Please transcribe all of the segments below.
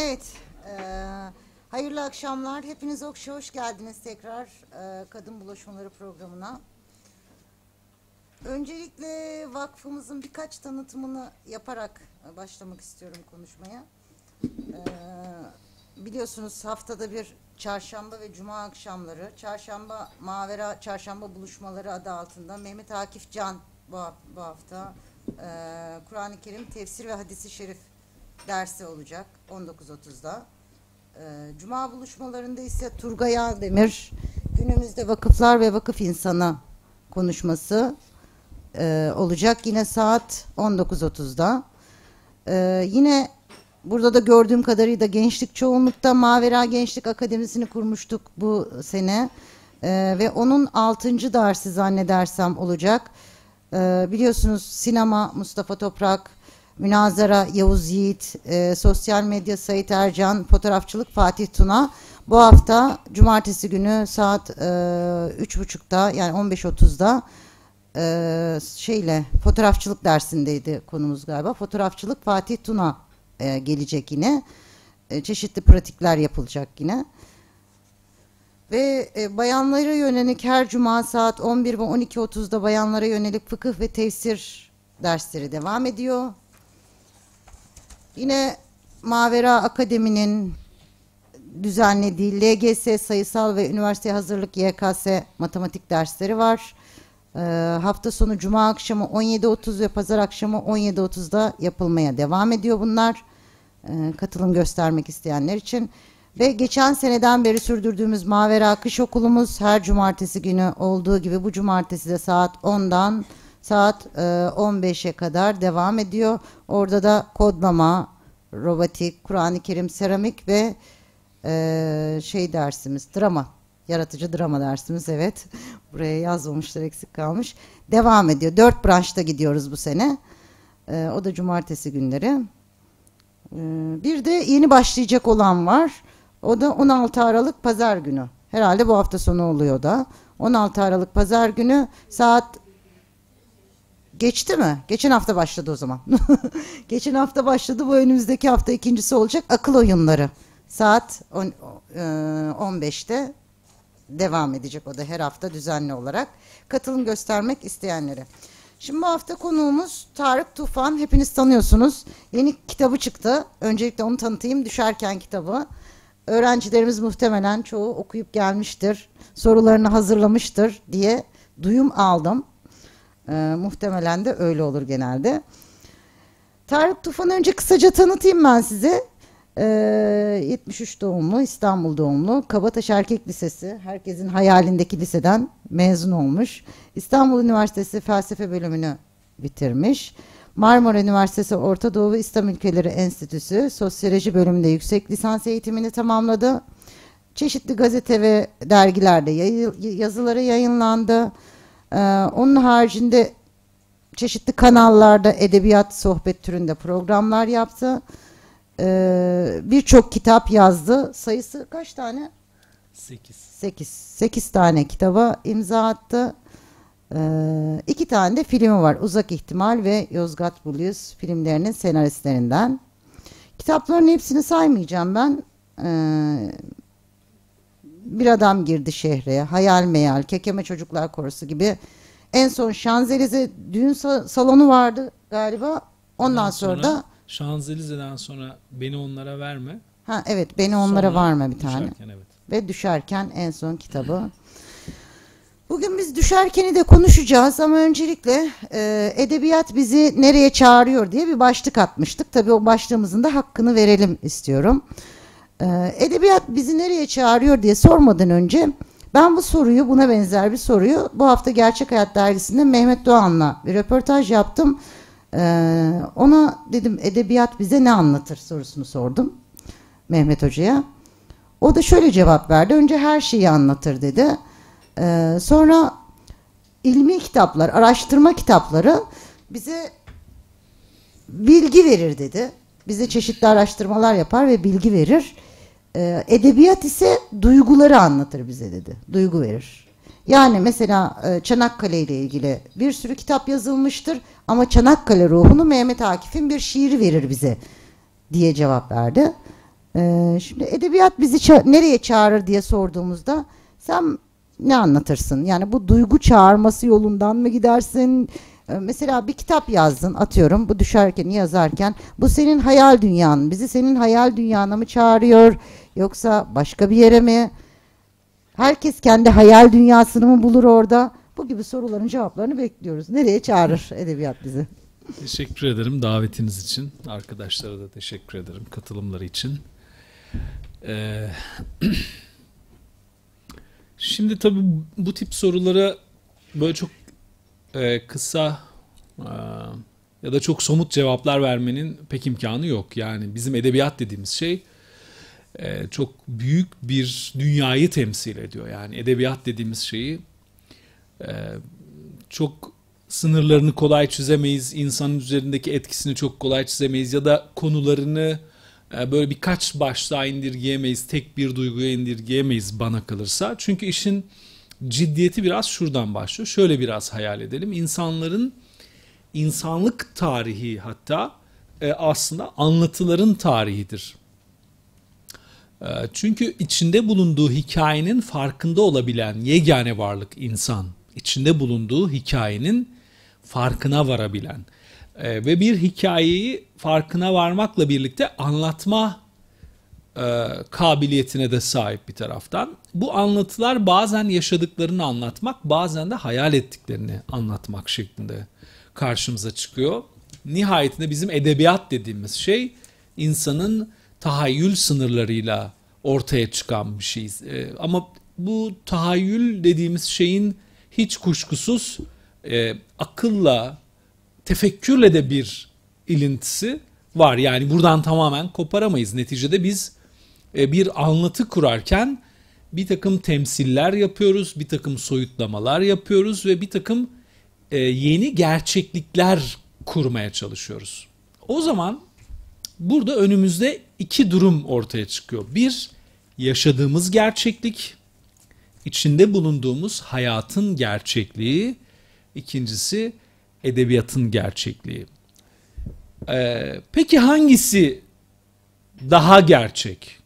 Evet, e, hayırlı akşamlar. Hepiniz Okşa hoş geldiniz tekrar e, Kadın Buluşmaları programına. Öncelikle vakfımızın birkaç tanıtımını yaparak başlamak istiyorum konuşmaya. E, biliyorsunuz haftada bir çarşamba ve cuma akşamları, çarşamba Mavera Çarşamba Buluşmaları adı altında Mehmet Akif Can bu, bu hafta e, Kur'an-ı Kerim tefsir ve hadisi şerif dersi olacak 19.30'da. Ee, Cuma buluşmalarında ise Turgay Aldemir günümüzde vakıflar ve vakıf insanı konuşması e, olacak yine saat 19.30'da. Ee, yine burada da gördüğüm kadarıyla gençlik çoğunlukta Mavera Gençlik Akademisi'ni kurmuştuk bu sene. Ee, ve onun 6. dersi zannedersem olacak. Biliyorsunuz sinema Mustafa Toprak, Münazara Yavuz Yiğit, e, sosyal medya Sait Ercan, fotoğrafçılık Fatih Tuna. Bu hafta cumartesi günü saat e, üç buçukta yani 15.30'da e, şeyle fotoğrafçılık dersindeydi konumuz galiba. Fotoğrafçılık Fatih Tuna e, gelecek yine. E, çeşitli pratikler yapılacak yine. Ve e, bayanlara yönelik her cuma saat 11 ve 12.30'da bayanlara yönelik fıkıh ve tefsir dersleri devam ediyor. Yine Mavera Akademi'nin düzenlediği LGS sayısal ve üniversite hazırlık YKS matematik dersleri var. Ee, hafta sonu cuma akşamı 17.30 ve pazar akşamı 17.30'da yapılmaya devam ediyor bunlar. Ee, katılım göstermek isteyenler için. Ve geçen seneden beri sürdürdüğümüz Mavera Kış Okulumuz her cumartesi günü olduğu gibi bu cumartesi de saat 10'dan saat e, 15'e kadar devam ediyor. Orada da kodlama, robotik, Kur'an-ı Kerim, seramik ve e, şey dersimiz, drama, yaratıcı drama dersimiz evet. Buraya yazmamışlar eksik kalmış. Devam ediyor. Dört branşta gidiyoruz bu sene. E, o da cumartesi günleri. E, bir de yeni başlayacak olan var. O da 16 Aralık Pazar günü. Herhalde bu hafta sonu oluyor da. 16 Aralık Pazar günü saat Geçti mi? Geçen hafta başladı o zaman. Geçen hafta başladı. Bu önümüzdeki hafta ikincisi olacak. Akıl oyunları. Saat 10, 15'te devam edecek o da her hafta düzenli olarak. Katılım göstermek isteyenlere. Şimdi bu hafta konuğumuz Tarık Tufan. Hepiniz tanıyorsunuz. Yeni kitabı çıktı. Öncelikle onu tanıtayım. Düşerken kitabı. Öğrencilerimiz muhtemelen çoğu okuyup gelmiştir. Sorularını hazırlamıştır diye duyum aldım. E, muhtemelen de öyle olur genelde. Tarık Tufan önce kısaca tanıtayım ben size. E, ee, 73 doğumlu, İstanbul doğumlu, Kabataş Erkek Lisesi, herkesin hayalindeki liseden mezun olmuş. İstanbul Üniversitesi Felsefe bölümünü bitirmiş. Marmara Üniversitesi Orta Doğu ve İslam Ülkeleri Enstitüsü Sosyoloji bölümünde yüksek lisans eğitimini tamamladı. Çeşitli gazete ve dergilerde yazıları yayınlandı. Ee, onun haricinde çeşitli kanallarda edebiyat sohbet türünde programlar yaptı. Ee, Birçok kitap yazdı. Sayısı kaç tane? Sekiz. Sekiz. Sekiz tane kitaba imza attı. Ee, iki tane de filmi var. Uzak İhtimal ve Yozgat Blues filmlerinin senaristlerinden. Kitapların hepsini saymayacağım ben. Ee, bir adam girdi şehre, hayal meyal, kekeme çocuklar korosu gibi. En son Şanzelize düğün salonu vardı galiba. Ondan, Ondan sonra, sonra Şanzelize'den sonra beni onlara verme. Ha evet beni onlara sonra verme bir tane. Düşerken, evet. Ve düşerken en son kitabı. Bugün biz düşerkeni de konuşacağız ama öncelikle e, edebiyat bizi nereye çağırıyor diye bir başlık atmıştık. Tabii o başlığımızın da hakkını verelim istiyorum. Ee, edebiyat bizi nereye çağırıyor diye sormadan önce ben bu soruyu buna benzer bir soruyu bu hafta Gerçek Hayat Dergisi'nde Mehmet Doğan'la bir röportaj yaptım. Ee, ona dedim edebiyat bize ne anlatır sorusunu sordum Mehmet Hoca'ya. O da şöyle cevap verdi. Önce her şeyi anlatır dedi. Ee, sonra ilmi kitaplar, araştırma kitapları bize bilgi verir dedi. Bize çeşitli araştırmalar yapar ve bilgi verir. E, edebiyat ise duyguları anlatır bize dedi. Duygu verir. Yani mesela e, Çanakkale ile ilgili bir sürü kitap yazılmıştır ama Çanakkale ruhunu Mehmet Akif'in bir şiiri verir bize diye cevap verdi. Ee, şimdi edebiyat bizi ça- nereye çağırır diye sorduğumuzda sen ne anlatırsın? Yani bu duygu çağırması yolundan mı gidersin? Ee, Mesela bir kitap yazdın atıyorum bu düşerken yazarken bu senin hayal dünyan bizi senin hayal dünyana mı çağırıyor yoksa başka bir yere mi? Herkes kendi hayal dünyasını mı bulur orada? Bu gibi soruların cevaplarını bekliyoruz. Nereye çağırır edebiyat bizi? Teşekkür ederim davetiniz için. Arkadaşlara da teşekkür ederim katılımları için. Ee, şimdi tabii bu tip sorulara böyle çok e, kısa e, ya da çok somut cevaplar vermenin pek imkanı yok. Yani bizim edebiyat dediğimiz şey e, çok büyük bir dünyayı temsil ediyor. Yani edebiyat dediğimiz şeyi e, çok sınırlarını kolay çizemeyiz, insanın üzerindeki etkisini çok kolay çizemeyiz ya da konularını e, böyle birkaç başlığa indirgeyemeyiz, tek bir duyguya indirgeyemeyiz bana kalırsa. Çünkü işin ciddiyeti biraz şuradan başlıyor. Şöyle biraz hayal edelim. İnsanların insanlık tarihi hatta e, aslında anlatıların tarihidir. E, Çünkü içinde bulunduğu hikayenin farkında olabilen yegane varlık insan. İçinde bulunduğu hikayenin farkına varabilen E, ve bir hikayeyi farkına varmakla birlikte anlatma e, kabiliyetine de sahip bir taraftan. Bu anlatılar bazen yaşadıklarını anlatmak, bazen de hayal ettiklerini anlatmak şeklinde karşımıza çıkıyor. Nihayetinde bizim edebiyat dediğimiz şey insanın tahayyül sınırlarıyla ortaya çıkan bir şey. E, ama bu tahayyül dediğimiz şeyin hiç kuşkusuz e, akılla, tefekkürle de bir ilintisi var. Yani buradan tamamen koparamayız. Neticede biz bir anlatı kurarken bir takım temsiller yapıyoruz, bir takım soyutlamalar yapıyoruz ve bir takım e, yeni gerçeklikler kurmaya çalışıyoruz. O zaman burada önümüzde iki durum ortaya çıkıyor. Bir, yaşadığımız gerçeklik, içinde bulunduğumuz hayatın gerçekliği. İkincisi, edebiyatın gerçekliği. Ee, peki hangisi daha gerçek?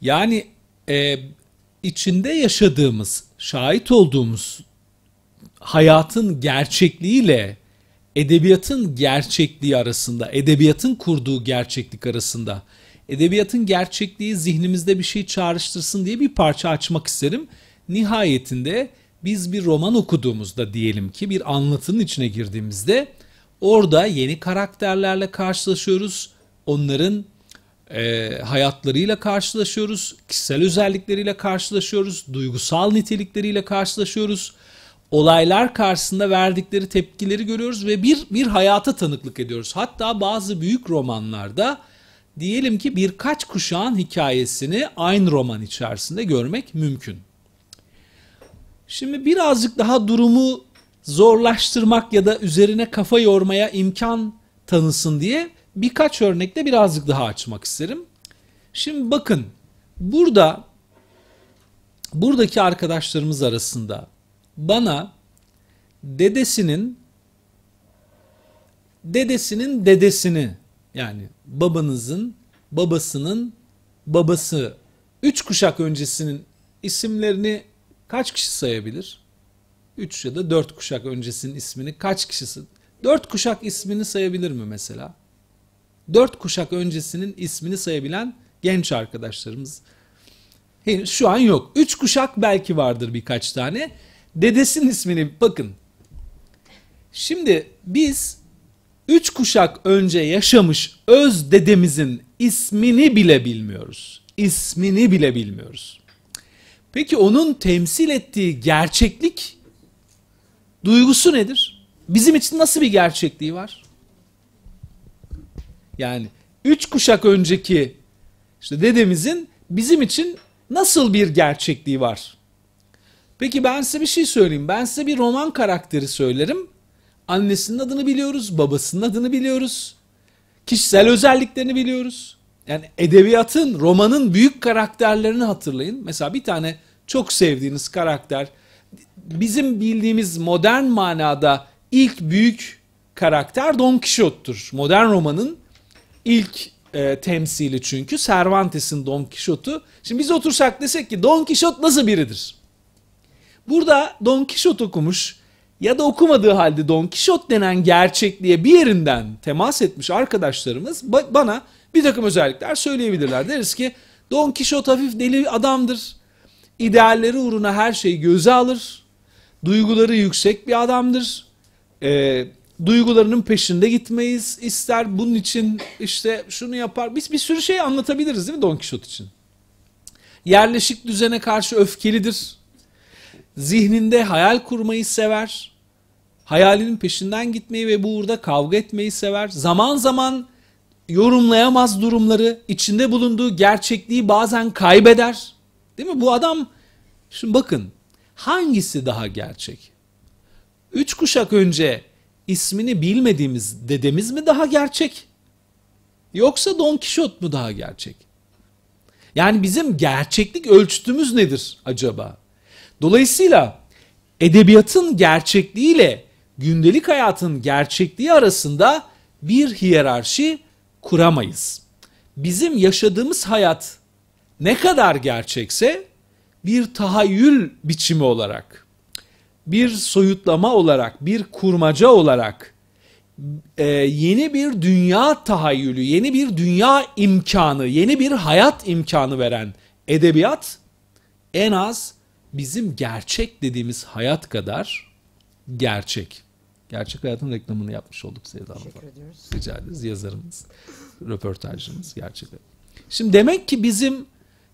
Yani e, içinde yaşadığımız, şahit olduğumuz hayatın gerçekliğiyle edebiyatın gerçekliği arasında, edebiyatın kurduğu gerçeklik arasında, edebiyatın gerçekliği zihnimizde bir şey çağrıştırsın diye bir parça açmak isterim. Nihayetinde biz bir roman okuduğumuzda diyelim ki bir anlatının içine girdiğimizde orada yeni karakterlerle karşılaşıyoruz. Onların e, hayatlarıyla karşılaşıyoruz, kişisel özellikleriyle karşılaşıyoruz, duygusal nitelikleriyle karşılaşıyoruz. Olaylar karşısında verdikleri tepkileri görüyoruz ve bir bir hayata tanıklık ediyoruz. Hatta bazı büyük romanlarda diyelim ki birkaç kuşağın hikayesini aynı roman içerisinde görmek mümkün. Şimdi birazcık daha durumu zorlaştırmak ya da üzerine kafa yormaya imkan tanısın diye birkaç örnekle birazcık daha açmak isterim. Şimdi bakın burada buradaki arkadaşlarımız arasında bana dedesinin dedesinin dedesini yani babanızın babasının babası üç kuşak öncesinin isimlerini kaç kişi sayabilir? Üç ya da dört kuşak öncesinin ismini kaç kişisi? Dört kuşak ismini sayabilir mi mesela? Dört kuşak öncesinin ismini sayabilen genç arkadaşlarımız henüz şu an yok. Üç kuşak belki vardır birkaç tane. Dedesinin ismini bakın. Şimdi biz üç kuşak önce yaşamış öz dedemizin ismini bile bilmiyoruz. İsmini bile bilmiyoruz. Peki onun temsil ettiği gerçeklik duygusu nedir? Bizim için nasıl bir gerçekliği var? Yani üç kuşak önceki işte dedemizin bizim için nasıl bir gerçekliği var? Peki ben size bir şey söyleyeyim. Ben size bir roman karakteri söylerim. Annesinin adını biliyoruz, babasının adını biliyoruz. Kişisel özelliklerini biliyoruz. Yani edebiyatın, romanın büyük karakterlerini hatırlayın. Mesela bir tane çok sevdiğiniz karakter bizim bildiğimiz modern manada ilk büyük karakter Don Quixote'tur. Modern romanın ilk e, temsili çünkü. Cervantes'in Don Quixote'u. Şimdi biz otursak desek ki Don Quixote nasıl biridir? Burada Don Quixote okumuş ya da okumadığı halde Don Quixote denen gerçekliğe bir yerinden temas etmiş arkadaşlarımız ba- bana bir takım özellikler söyleyebilirler. Deriz ki Don Quixote hafif deli adamdır. İdealleri uğruna her şeyi göze alır. Duyguları yüksek bir adamdır. Ee, duygularının peşinde gitmeyiz. İster bunun için işte şunu yapar. Biz bir sürü şey anlatabiliriz değil mi Don Quixote için? Yerleşik düzene karşı öfkelidir. Zihninde hayal kurmayı sever. Hayalinin peşinden gitmeyi ve bu uğurda kavga etmeyi sever. Zaman zaman yorumlayamaz durumları, içinde bulunduğu gerçekliği bazen kaybeder. Değil mi? Bu adam, şimdi bakın hangisi daha gerçek? Üç kuşak önce ismini bilmediğimiz dedemiz mi daha gerçek? Yoksa Don Quixote mu daha gerçek? Yani bizim gerçeklik ölçütümüz nedir acaba? Dolayısıyla edebiyatın gerçekliğiyle gündelik hayatın gerçekliği arasında bir hiyerarşi kuramayız. Bizim yaşadığımız hayat ne kadar gerçekse bir tahayyül biçimi olarak, bir soyutlama olarak, bir kurmaca olarak e, yeni bir dünya tahayyülü, yeni bir dünya imkanı, yeni bir hayat imkanı veren edebiyat en az bizim gerçek dediğimiz hayat kadar gerçek. Gerçek hayatın reklamını yapmış olduk Sevda Hanım. Teşekkür ediyoruz. Rica ederiz. Yazarımız, röportajcımız gerçekten. Şimdi demek ki bizim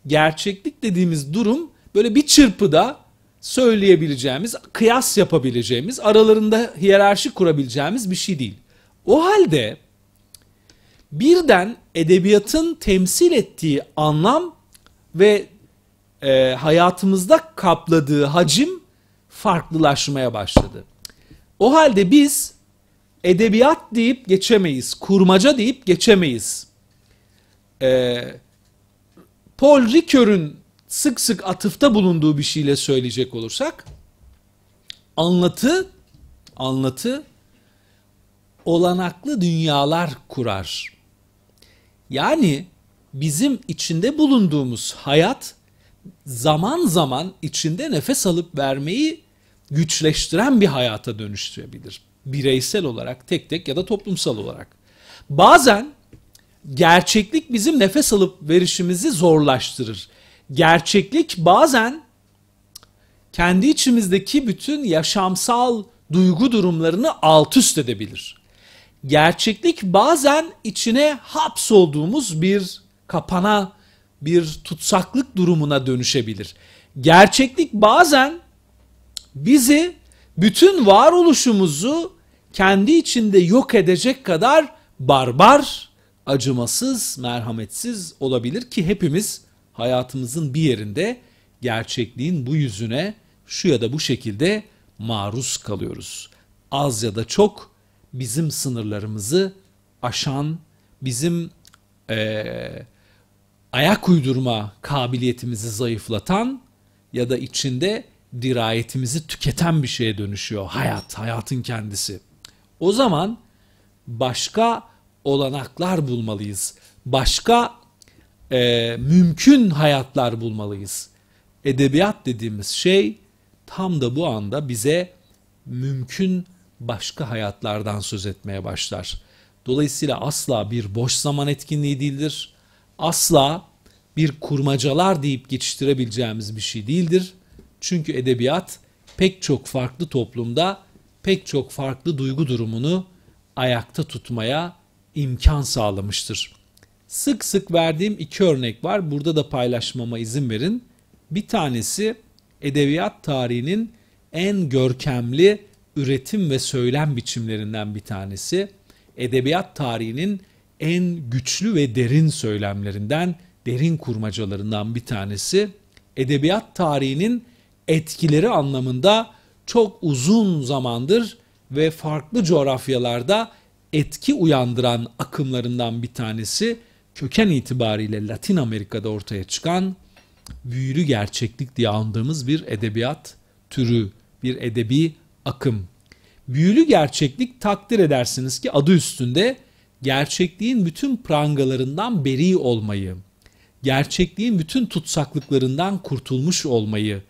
gerçeklik dediğimiz durum böyle bir çırpıda söyleyebileceğimiz, kıyas yapabileceğimiz, aralarında hiyerarşi kurabileceğimiz bir şey değil. O halde birden edebiyatın temsil ettiği anlam ve e, hayatımızda kapladığı hacim farklılaşmaya başladı. O halde biz edebiyat deyip geçemeyiz, kurmaca deyip geçemeyiz. Ee, Paul Ricoeur'ün sık sık atıfta bulunduğu bir şeyle söyleyecek olursak, anlatı, anlatı olanaklı dünyalar kurar. Yani bizim içinde bulunduğumuz hayat zaman zaman içinde nefes alıp vermeyi güçleştiren bir hayata dönüştürebilir. Bireysel olarak, tek tek ya da toplumsal olarak. Bazen gerçeklik bizim nefes alıp verişimizi zorlaştırır. Gerçeklik bazen kendi içimizdeki bütün yaşamsal duygu durumlarını alt üst edebilir. Gerçeklik bazen içine hapsolduğumuz bir kapana, bir tutsaklık durumuna dönüşebilir. Gerçeklik bazen bizi bütün varoluşumuzu kendi içinde yok edecek kadar barbar, acımasız, merhametsiz olabilir ki hepimiz hayatımızın bir yerinde gerçekliğin bu yüzüne şu ya da bu şekilde maruz kalıyoruz. Az ya da çok bizim sınırlarımızı aşan, bizim ee, ayak uydurma kabiliyetimizi zayıflatan ya da içinde dirayetimizi tüketen bir şeye dönüşüyor hayat, hayatın kendisi. O zaman başka olanaklar bulmalıyız. Başka e, mümkün hayatlar bulmalıyız. Edebiyat dediğimiz şey tam da bu anda bize mümkün başka hayatlardan söz etmeye başlar. Dolayısıyla asla bir boş zaman etkinliği değildir. Asla bir kurmacalar deyip geçiştirebileceğimiz bir şey değildir. Çünkü edebiyat pek çok farklı toplumda pek çok farklı duygu durumunu ayakta tutmaya imkan sağlamıştır. Sık sık verdiğim iki örnek var. Burada da paylaşmama izin verin. Bir tanesi edebiyat tarihinin en görkemli üretim ve söylem biçimlerinden bir tanesi. Edebiyat tarihinin en güçlü ve derin söylemlerinden, derin kurmacalarından bir tanesi. Edebiyat tarihinin etkileri anlamında çok uzun zamandır ve farklı coğrafyalarda etki uyandıran akımlarından bir tanesi köken itibariyle Latin Amerika'da ortaya çıkan büyülü gerçeklik diye andığımız bir edebiyat türü, bir edebi akım. Büyülü gerçeklik takdir edersiniz ki adı üstünde gerçekliğin bütün prangalarından beri olmayı, gerçekliğin bütün tutsaklıklarından kurtulmuş olmayı,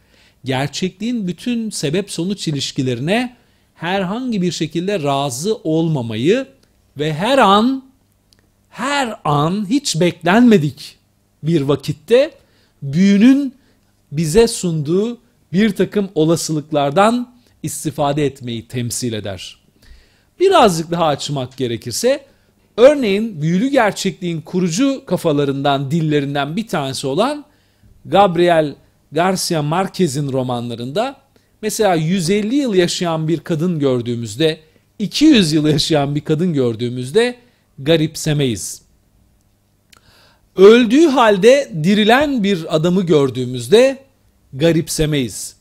gerçekliğin bütün sebep sonuç ilişkilerine herhangi bir şekilde razı olmamayı ve her an her an hiç beklenmedik bir vakitte büyünün bize sunduğu bir takım olasılıklardan istifade etmeyi temsil eder. Birazcık daha açmak gerekirse örneğin büyülü gerçekliğin kurucu kafalarından dillerinden bir tanesi olan Gabriel Garcia Marquez'in romanlarında mesela 150 yıl yaşayan bir kadın gördüğümüzde 200 yıl yaşayan bir kadın gördüğümüzde garipsemeyiz. Öldüğü halde dirilen bir adamı gördüğümüzde garipsemeyiz.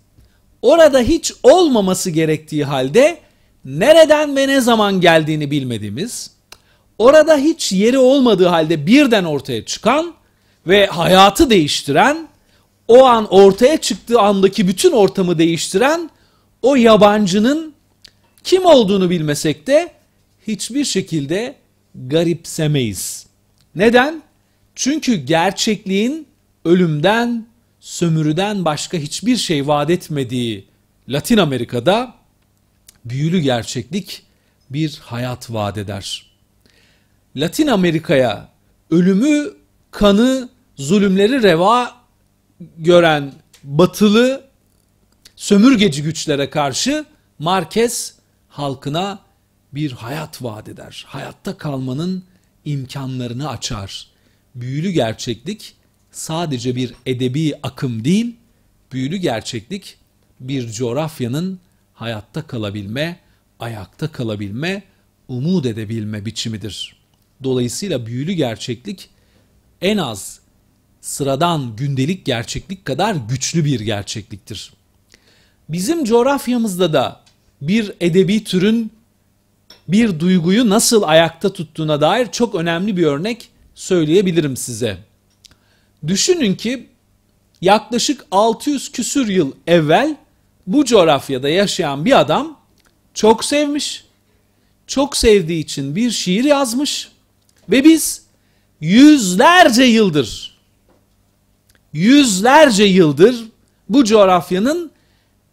Orada hiç olmaması gerektiği halde nereden ve ne zaman geldiğini bilmediğimiz, orada hiç yeri olmadığı halde birden ortaya çıkan ve hayatı değiştiren, o an ortaya çıktığı andaki bütün ortamı değiştiren o yabancının kim olduğunu bilmesek de hiçbir şekilde garipsemeyiz. Neden? Çünkü gerçekliğin ölümden, sömürüden başka hiçbir şey vaat etmediği Latin Amerika'da büyülü gerçeklik bir hayat vaat eder. Latin Amerika'ya ölümü, kanı, zulümleri reva gören batılı sömürgeci güçlere karşı Marquez halkına bir hayat vaat eder. Hayatta kalmanın imkanlarını açar. Büyülü gerçeklik sadece bir edebi akım değil, büyülü gerçeklik bir coğrafyanın hayatta kalabilme, ayakta kalabilme, umut edebilme biçimidir. Dolayısıyla büyülü gerçeklik en az sıradan gündelik gerçeklik kadar güçlü bir gerçekliktir. Bizim coğrafyamızda da bir edebi türün bir duyguyu nasıl ayakta tuttuğuna dair çok önemli bir örnek söyleyebilirim size. Düşünün ki yaklaşık 600 küsür yıl evvel bu coğrafyada yaşayan bir adam çok sevmiş, çok sevdiği için bir şiir yazmış ve biz yüzlerce yıldır yüzlerce yıldır bu coğrafyanın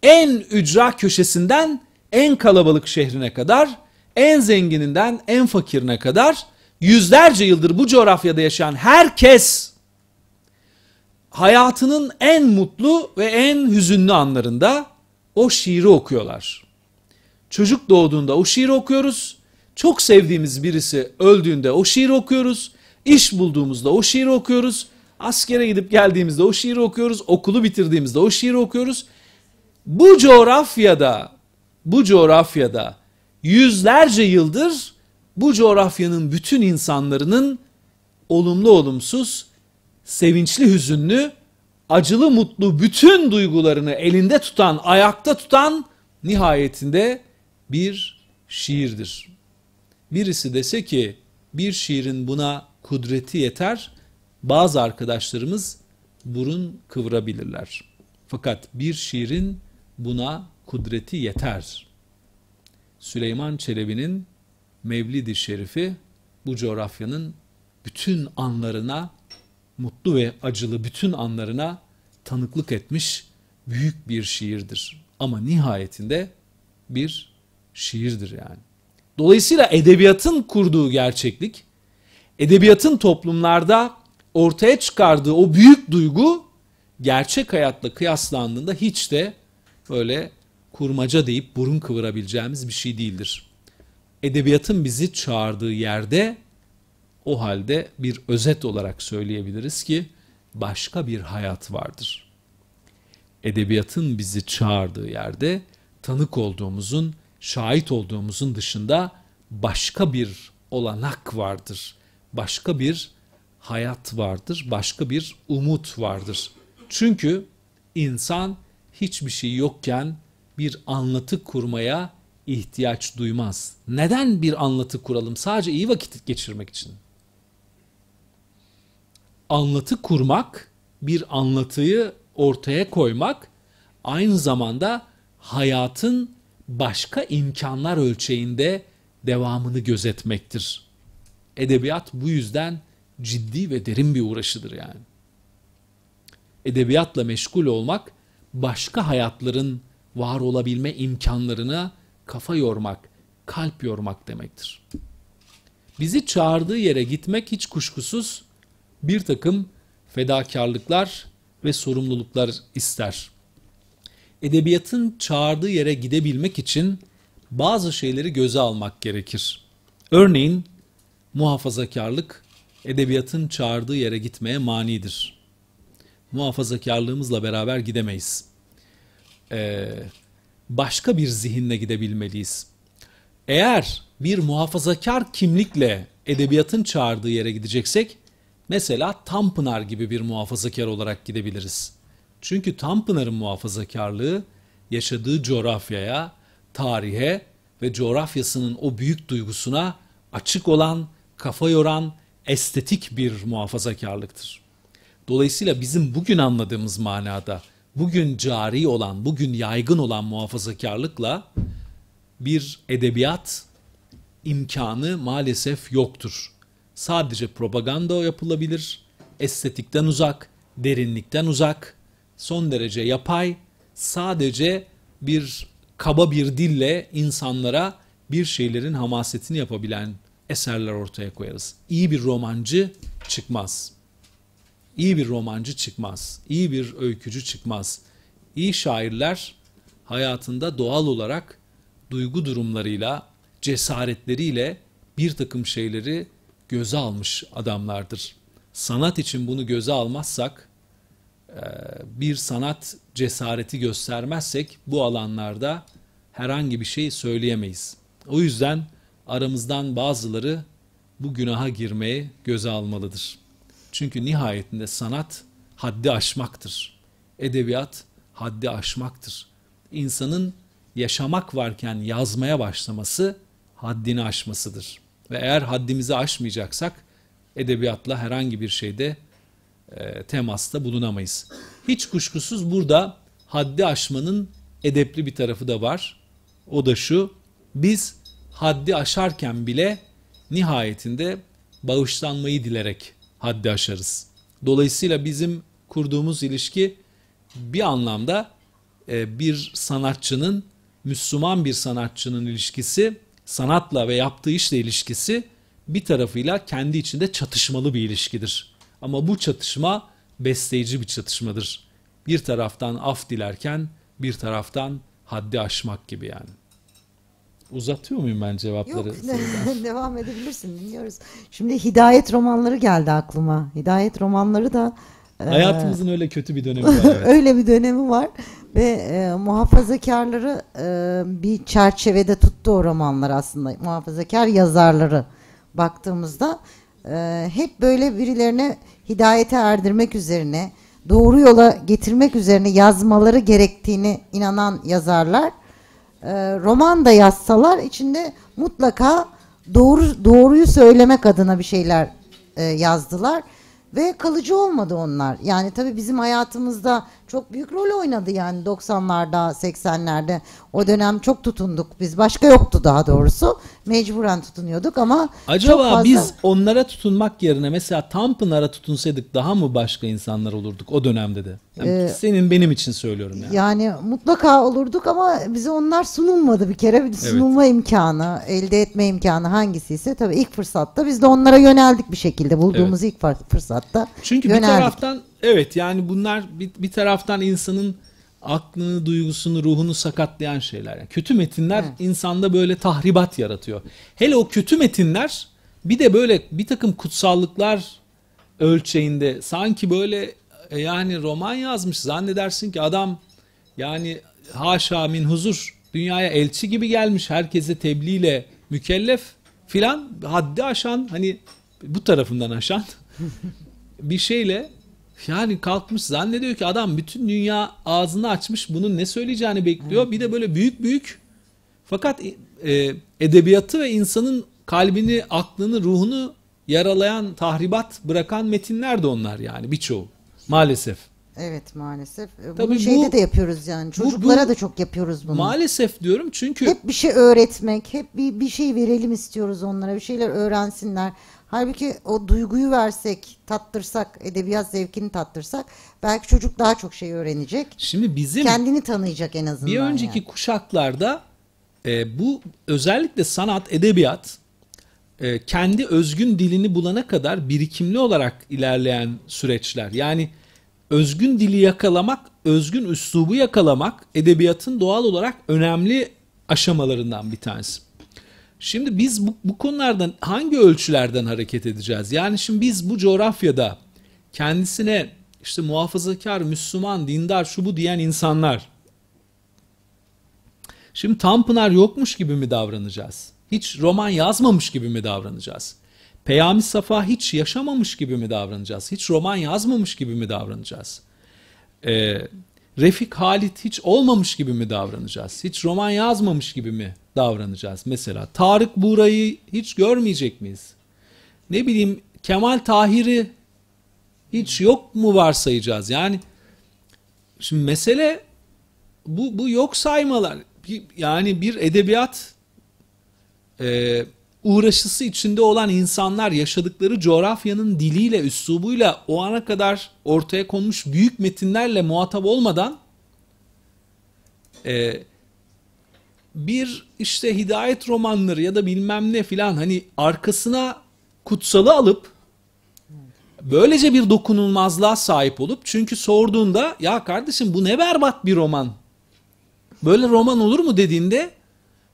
en ücra köşesinden en kalabalık şehrine kadar, en zengininden en fakirine kadar yüzlerce yıldır bu coğrafyada yaşayan herkes hayatının en mutlu ve en hüzünlü anlarında o şiiri okuyorlar. Çocuk doğduğunda o şiiri okuyoruz. Çok sevdiğimiz birisi öldüğünde o şiiri okuyoruz. İş bulduğumuzda o şiiri okuyoruz. Askere gidip geldiğimizde o şiiri okuyoruz. Okulu bitirdiğimizde o şiiri okuyoruz. Bu coğrafyada, bu coğrafyada yüzlerce yıldır bu coğrafyanın bütün insanların olumlu olumsuz, sevinçli hüzünlü, acılı mutlu bütün duygularını elinde tutan, ayakta tutan nihayetinde bir şiirdir. Birisi dese ki bir şiirin buna kudreti yeter, bazı arkadaşlarımız burun kıvırabilirler. Fakat bir şiirin buna kudreti yeter. Süleyman Çelebi'nin Mevlid-i Şerifi bu coğrafyanın bütün anlarına, mutlu ve acılı bütün anlarına tanıklık etmiş büyük bir şiirdir. Ama nihayetinde bir şiirdir yani. Dolayısıyla edebiyatın kurduğu gerçeklik, edebiyatın toplumlarda ortaya çıkardığı o büyük duygu gerçek hayatla kıyaslandığında hiç de böyle kurmaca deyip burun kıvırabileceğimiz bir şey değildir. Edebiyatın bizi çağırdığı yerde o halde bir özet olarak söyleyebiliriz ki başka bir hayat vardır. Edebiyatın bizi çağırdığı yerde tanık olduğumuzun, şahit olduğumuzun dışında başka bir olanak vardır. Başka bir hayat vardır, başka bir umut vardır. Çünkü insan hiçbir şey yokken bir anlatı kurmaya ihtiyaç duymaz. Neden bir anlatı kuralım? Sadece iyi vakit geçirmek için. Anlatı kurmak, bir anlatıyı ortaya koymak aynı zamanda hayatın başka imkanlar ölçeğinde devamını gözetmektir. Edebiyat bu yüzden ciddi ve derin bir uğraşıdır yani. Edebiyatla meşgul olmak başka hayatların var olabilme imkanlarına kafa yormak, kalp yormak demektir. Bizi çağırdığı yere gitmek hiç kuşkusuz bir takım fedakarlıklar ve sorumluluklar ister. Edebiyatın çağırdığı yere gidebilmek için bazı şeyleri göze almak gerekir. Örneğin muhafazakarlık edebiyatın çağırdığı yere gitmeye manidir. Muhafazakarlığımızla beraber gidemeyiz. Ee, başka bir zihinle gidebilmeliyiz. Eğer bir muhafazakar kimlikle edebiyatın çağırdığı yere gideceksek, mesela Tanpınar gibi bir muhafazakar olarak gidebiliriz. Çünkü Tanpınar'ın muhafazakarlığı yaşadığı coğrafyaya, tarihe ve coğrafyasının o büyük duygusuna açık olan, kafa yoran, estetik bir muhafazakarlıktır. Dolayısıyla bizim bugün anladığımız manada, bugün cari olan, bugün yaygın olan muhafazakarlıkla bir edebiyat imkanı maalesef yoktur. Sadece propaganda yapılabilir, estetikten uzak, derinlikten uzak, son derece yapay, sadece bir kaba bir dille insanlara bir şeylerin hamasetini yapabilen eserler ortaya koyarız. İyi bir romancı çıkmaz. İyi bir romancı çıkmaz. İyi bir öykücü çıkmaz. İyi şairler hayatında doğal olarak duygu durumlarıyla, cesaretleriyle bir takım şeyleri göze almış adamlardır. Sanat için bunu göze almazsak, bir sanat cesareti göstermezsek bu alanlarda herhangi bir şey söyleyemeyiz. O yüzden aramızdan bazıları bu günaha girmeye göze almalıdır. Çünkü nihayetinde sanat haddi aşmaktır. Edebiyat haddi aşmaktır. İnsanın yaşamak varken yazmaya başlaması haddini aşmasıdır. Ve eğer haddimizi aşmayacaksak edebiyatla herhangi bir şeyde e, temasta bulunamayız. Hiç kuşkusuz burada haddi aşmanın edepli bir tarafı da var. O da şu, biz haddi aşarken bile nihayetinde bağışlanmayı dilerek haddi aşarız. Dolayısıyla bizim kurduğumuz ilişki bir anlamda e, bir sanatçının, Müslüman bir sanatçının ilişkisi, sanatla ve yaptığı işle ilişkisi bir tarafıyla kendi içinde çatışmalı bir ilişkidir. Ama bu çatışma besleyici bir çatışmadır. Bir taraftan af dilerken bir taraftan haddi aşmak gibi yani. Uzatıyor muyum ben cevapları? Yok devam edebilirsin dinliyoruz. Şimdi hidayet romanları geldi aklıma. Hidayet romanları da Hayatımızın e, öyle kötü bir dönemi var. Evet. öyle bir dönemi var ve e, muhafazakarları e, bir çerçevede tuttu o romanlar aslında. Muhafazakar yazarları baktığımızda e, hep böyle birilerine hidayete erdirmek üzerine, doğru yola getirmek üzerine yazmaları gerektiğini inanan yazarlar e, roman da yazsalar içinde mutlaka doğru doğruyu söylemek adına bir şeyler e, yazdılar ve kalıcı olmadı onlar. Yani tabii bizim hayatımızda çok büyük rol oynadı yani 90'larda, 80'lerde. O dönem çok tutunduk biz. Başka yoktu daha doğrusu. Mecburen tutunuyorduk ama Acaba çok fazla... biz onlara tutunmak yerine mesela Tanpınar'a tutunsaydık daha mı başka insanlar olurduk o dönemde de? Yani ee, senin benim için söylüyorum yani. Yani mutlaka olurduk ama bize onlar sunulmadı bir kere. Bir sunulma evet. imkanı, elde etme imkanı hangisiyse tabii ilk fırsatta biz de onlara yöneldik bir şekilde bulduğumuz evet. ilk fırsatta. Çünkü yöneldik. bir taraftan Evet yani bunlar bir, bir taraftan insanın aklını, duygusunu, ruhunu sakatlayan şeyler. Yani kötü metinler evet. insanda böyle tahribat yaratıyor. Hele o kötü metinler bir de böyle bir takım kutsallıklar ölçeğinde sanki böyle e, yani roman yazmış zannedersin ki adam yani haşa min huzur dünyaya elçi gibi gelmiş herkese tebliğle mükellef filan haddi aşan hani bu tarafından aşan bir şeyle yani kalkmış zannediyor ki adam bütün dünya ağzını açmış bunun ne söyleyeceğini bekliyor. Bir de böyle büyük büyük fakat e, edebiyatı ve insanın kalbini, aklını, ruhunu yaralayan, tahribat bırakan metinler de onlar yani birçoğu maalesef. Evet maalesef. E, bunu Tabii şeyde bu, de yapıyoruz yani. Çocuklara bu, bu, da çok yapıyoruz bunu. Maalesef diyorum çünkü hep bir şey öğretmek, hep bir bir şey verelim istiyoruz onlara. Bir şeyler öğrensinler. Halbuki o duyguyu versek, tattırsak, edebiyat zevkini tattırsak belki çocuk daha çok şey öğrenecek. Şimdi bizim Kendini tanıyacak en azından. bir önceki yani. kuşaklarda e, bu özellikle sanat, edebiyat e, kendi özgün dilini bulana kadar birikimli olarak ilerleyen süreçler. Yani özgün dili yakalamak, özgün üslubu yakalamak edebiyatın doğal olarak önemli aşamalarından bir tanesi. Şimdi biz bu, bu konulardan hangi ölçülerden hareket edeceğiz? Yani şimdi biz bu coğrafyada kendisine işte muhafazakar, Müslüman, dindar, şu bu diyen insanlar Şimdi Tanpınar yokmuş gibi mi davranacağız? Hiç roman yazmamış gibi mi davranacağız? Peyami Safa hiç yaşamamış gibi mi davranacağız? Hiç roman yazmamış gibi mi davranacağız? Ee, Refik Halit hiç olmamış gibi mi davranacağız? Hiç roman yazmamış gibi mi davranacağız? Mesela Tarık Buğra'yı hiç görmeyecek miyiz? Ne bileyim Kemal Tahir'i hiç yok mu varsayacağız? Yani şimdi mesele bu, bu yok saymalar. Yani bir edebiyat e, uğraşısı içinde olan insanlar yaşadıkları coğrafyanın diliyle, üslubuyla o ana kadar ortaya konmuş büyük metinlerle muhatap olmadan e, bir işte hidayet romanları ya da bilmem ne filan hani arkasına kutsalı alıp böylece bir dokunulmazlığa sahip olup çünkü sorduğunda ya kardeşim bu ne berbat bir roman böyle roman olur mu dediğinde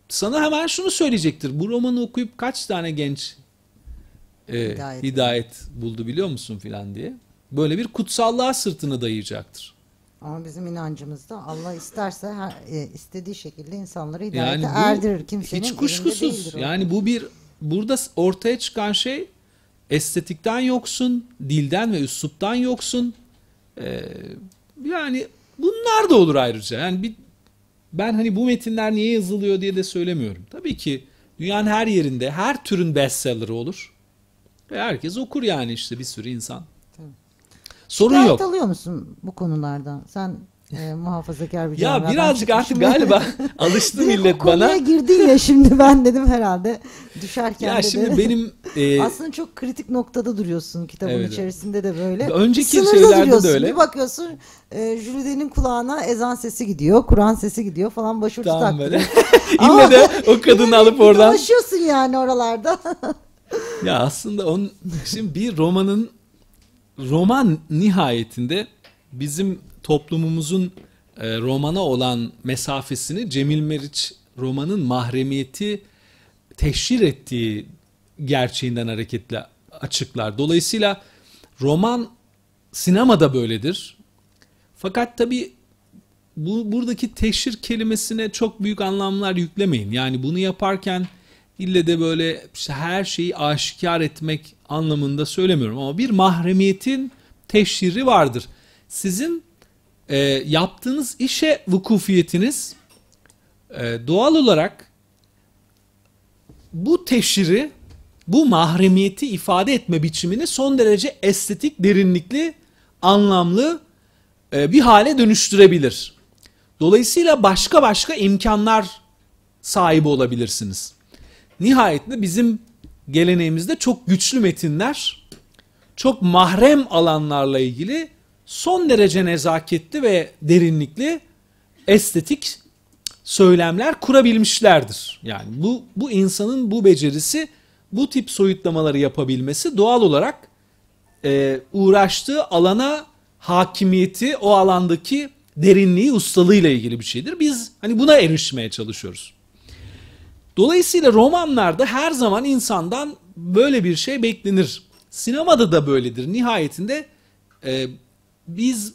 sana hemen şunu söyleyecektir. Bu romanı okuyup kaç tane genç e, Hidayet. hidayet. buldu biliyor musun filan diye. Böyle bir kutsallığa sırtını dayayacaktır. Ama bizim inancımızda Allah isterse her, e, istediği şekilde insanları hidayete Yani bu erdirir. Kimsenin hiç kuşkusuz. Yani bu bir burada ortaya çıkan şey estetikten yoksun, dilden ve üsluptan yoksun. Ee, yani bunlar da olur ayrıca. Yani bir ben hani bu metinler niye yazılıyor diye de söylemiyorum. Tabii ki dünyanın her yerinde her türün bestseller'ı olur. Ve herkes okur yani işte bir sürü insan. Sorun Şikayet yok. alıyor musun bu konulardan? Sen e, muhafazakar bir Ya birazcık artık galiba alıştı millet o konuya bana. girdin ya şimdi ben dedim herhalde düşerken Ya de şimdi benim e, Aslında çok kritik noktada duruyorsun kitabın Evet, içerisinde de böyle. Önceki Sınırda şeylerde de duruyorsun. öyle. Bir bakıyorsun e, Jülide'nin kulağına ezan sesi gidiyor, Kur'an sesi gidiyor falan başucu Tamam taktırıyor. böyle. Ama- de o kadını alıp oradan. Dolaşıyorsun yani oralarda. Ya aslında onun şimdi bir romanın roman nihayetinde bizim toplumumuzun e, romana olan mesafesini Cemil Meriç romanın mahremiyeti teşhir ettiği gerçeğinden hareketle açıklar. Dolayısıyla roman sinemada böyledir. Fakat tabii bu buradaki teşhir kelimesine çok büyük anlamlar yüklemeyin. Yani bunu yaparken ille de böyle işte her şeyi aşikar etmek anlamında söylemiyorum ama bir mahremiyetin teşhiri vardır. Sizin e, yaptığınız işe vukufiyetiniz e, doğal olarak bu teşhiri, bu mahremiyeti ifade etme biçimini son derece estetik, derinlikli, anlamlı e, bir hale dönüştürebilir. Dolayısıyla başka başka imkanlar sahibi olabilirsiniz. Nihayetinde bizim geleneğimizde çok güçlü metinler, çok mahrem alanlarla ilgili son derece nezaketli ve derinlikli estetik söylemler kurabilmişlerdir. Yani bu bu insanın bu becerisi, bu tip soyutlamaları yapabilmesi doğal olarak e, uğraştığı alana hakimiyeti, o alandaki derinliği, ustalığıyla ilgili bir şeydir. Biz hani buna erişmeye çalışıyoruz. Dolayısıyla romanlarda her zaman insandan böyle bir şey beklenir. Sinemada da böyledir. Nihayetinde e, biz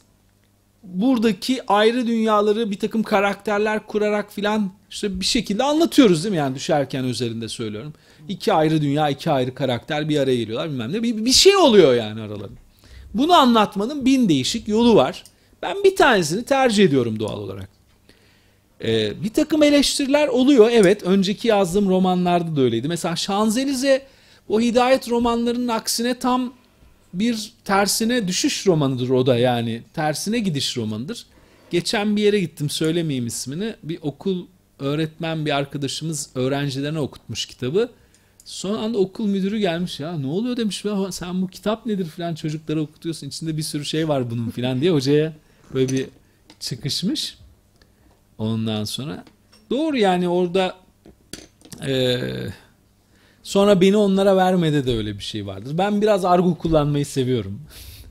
buradaki ayrı dünyaları bir takım karakterler kurarak filan işte bir şekilde anlatıyoruz değil mi? Yani düşerken özelinde söylüyorum. İki ayrı dünya, iki ayrı karakter bir araya geliyorlar bilmem ne. Bir, bir şey oluyor yani aralarında. Bunu anlatmanın bin değişik yolu var. Ben bir tanesini tercih ediyorum doğal olarak. Ee, bir takım eleştiriler oluyor. Evet önceki yazdığım romanlarda da öyleydi. Mesela Şanzelize o hidayet romanlarının aksine tam bir tersine düşüş romanıdır o da yani. Tersine gidiş romanıdır. Geçen bir yere gittim söylemeyeyim ismini. Bir okul öğretmen bir arkadaşımız öğrencilerine okutmuş kitabı. Son anda okul müdürü gelmiş ya ne oluyor demiş ya sen bu kitap nedir falan çocuklara okutuyorsun içinde bir sürü şey var bunun falan diye hocaya böyle bir çıkışmış. Ondan sonra doğru yani orada eee, sonra beni onlara vermede de öyle bir şey vardır. Ben biraz argo kullanmayı seviyorum.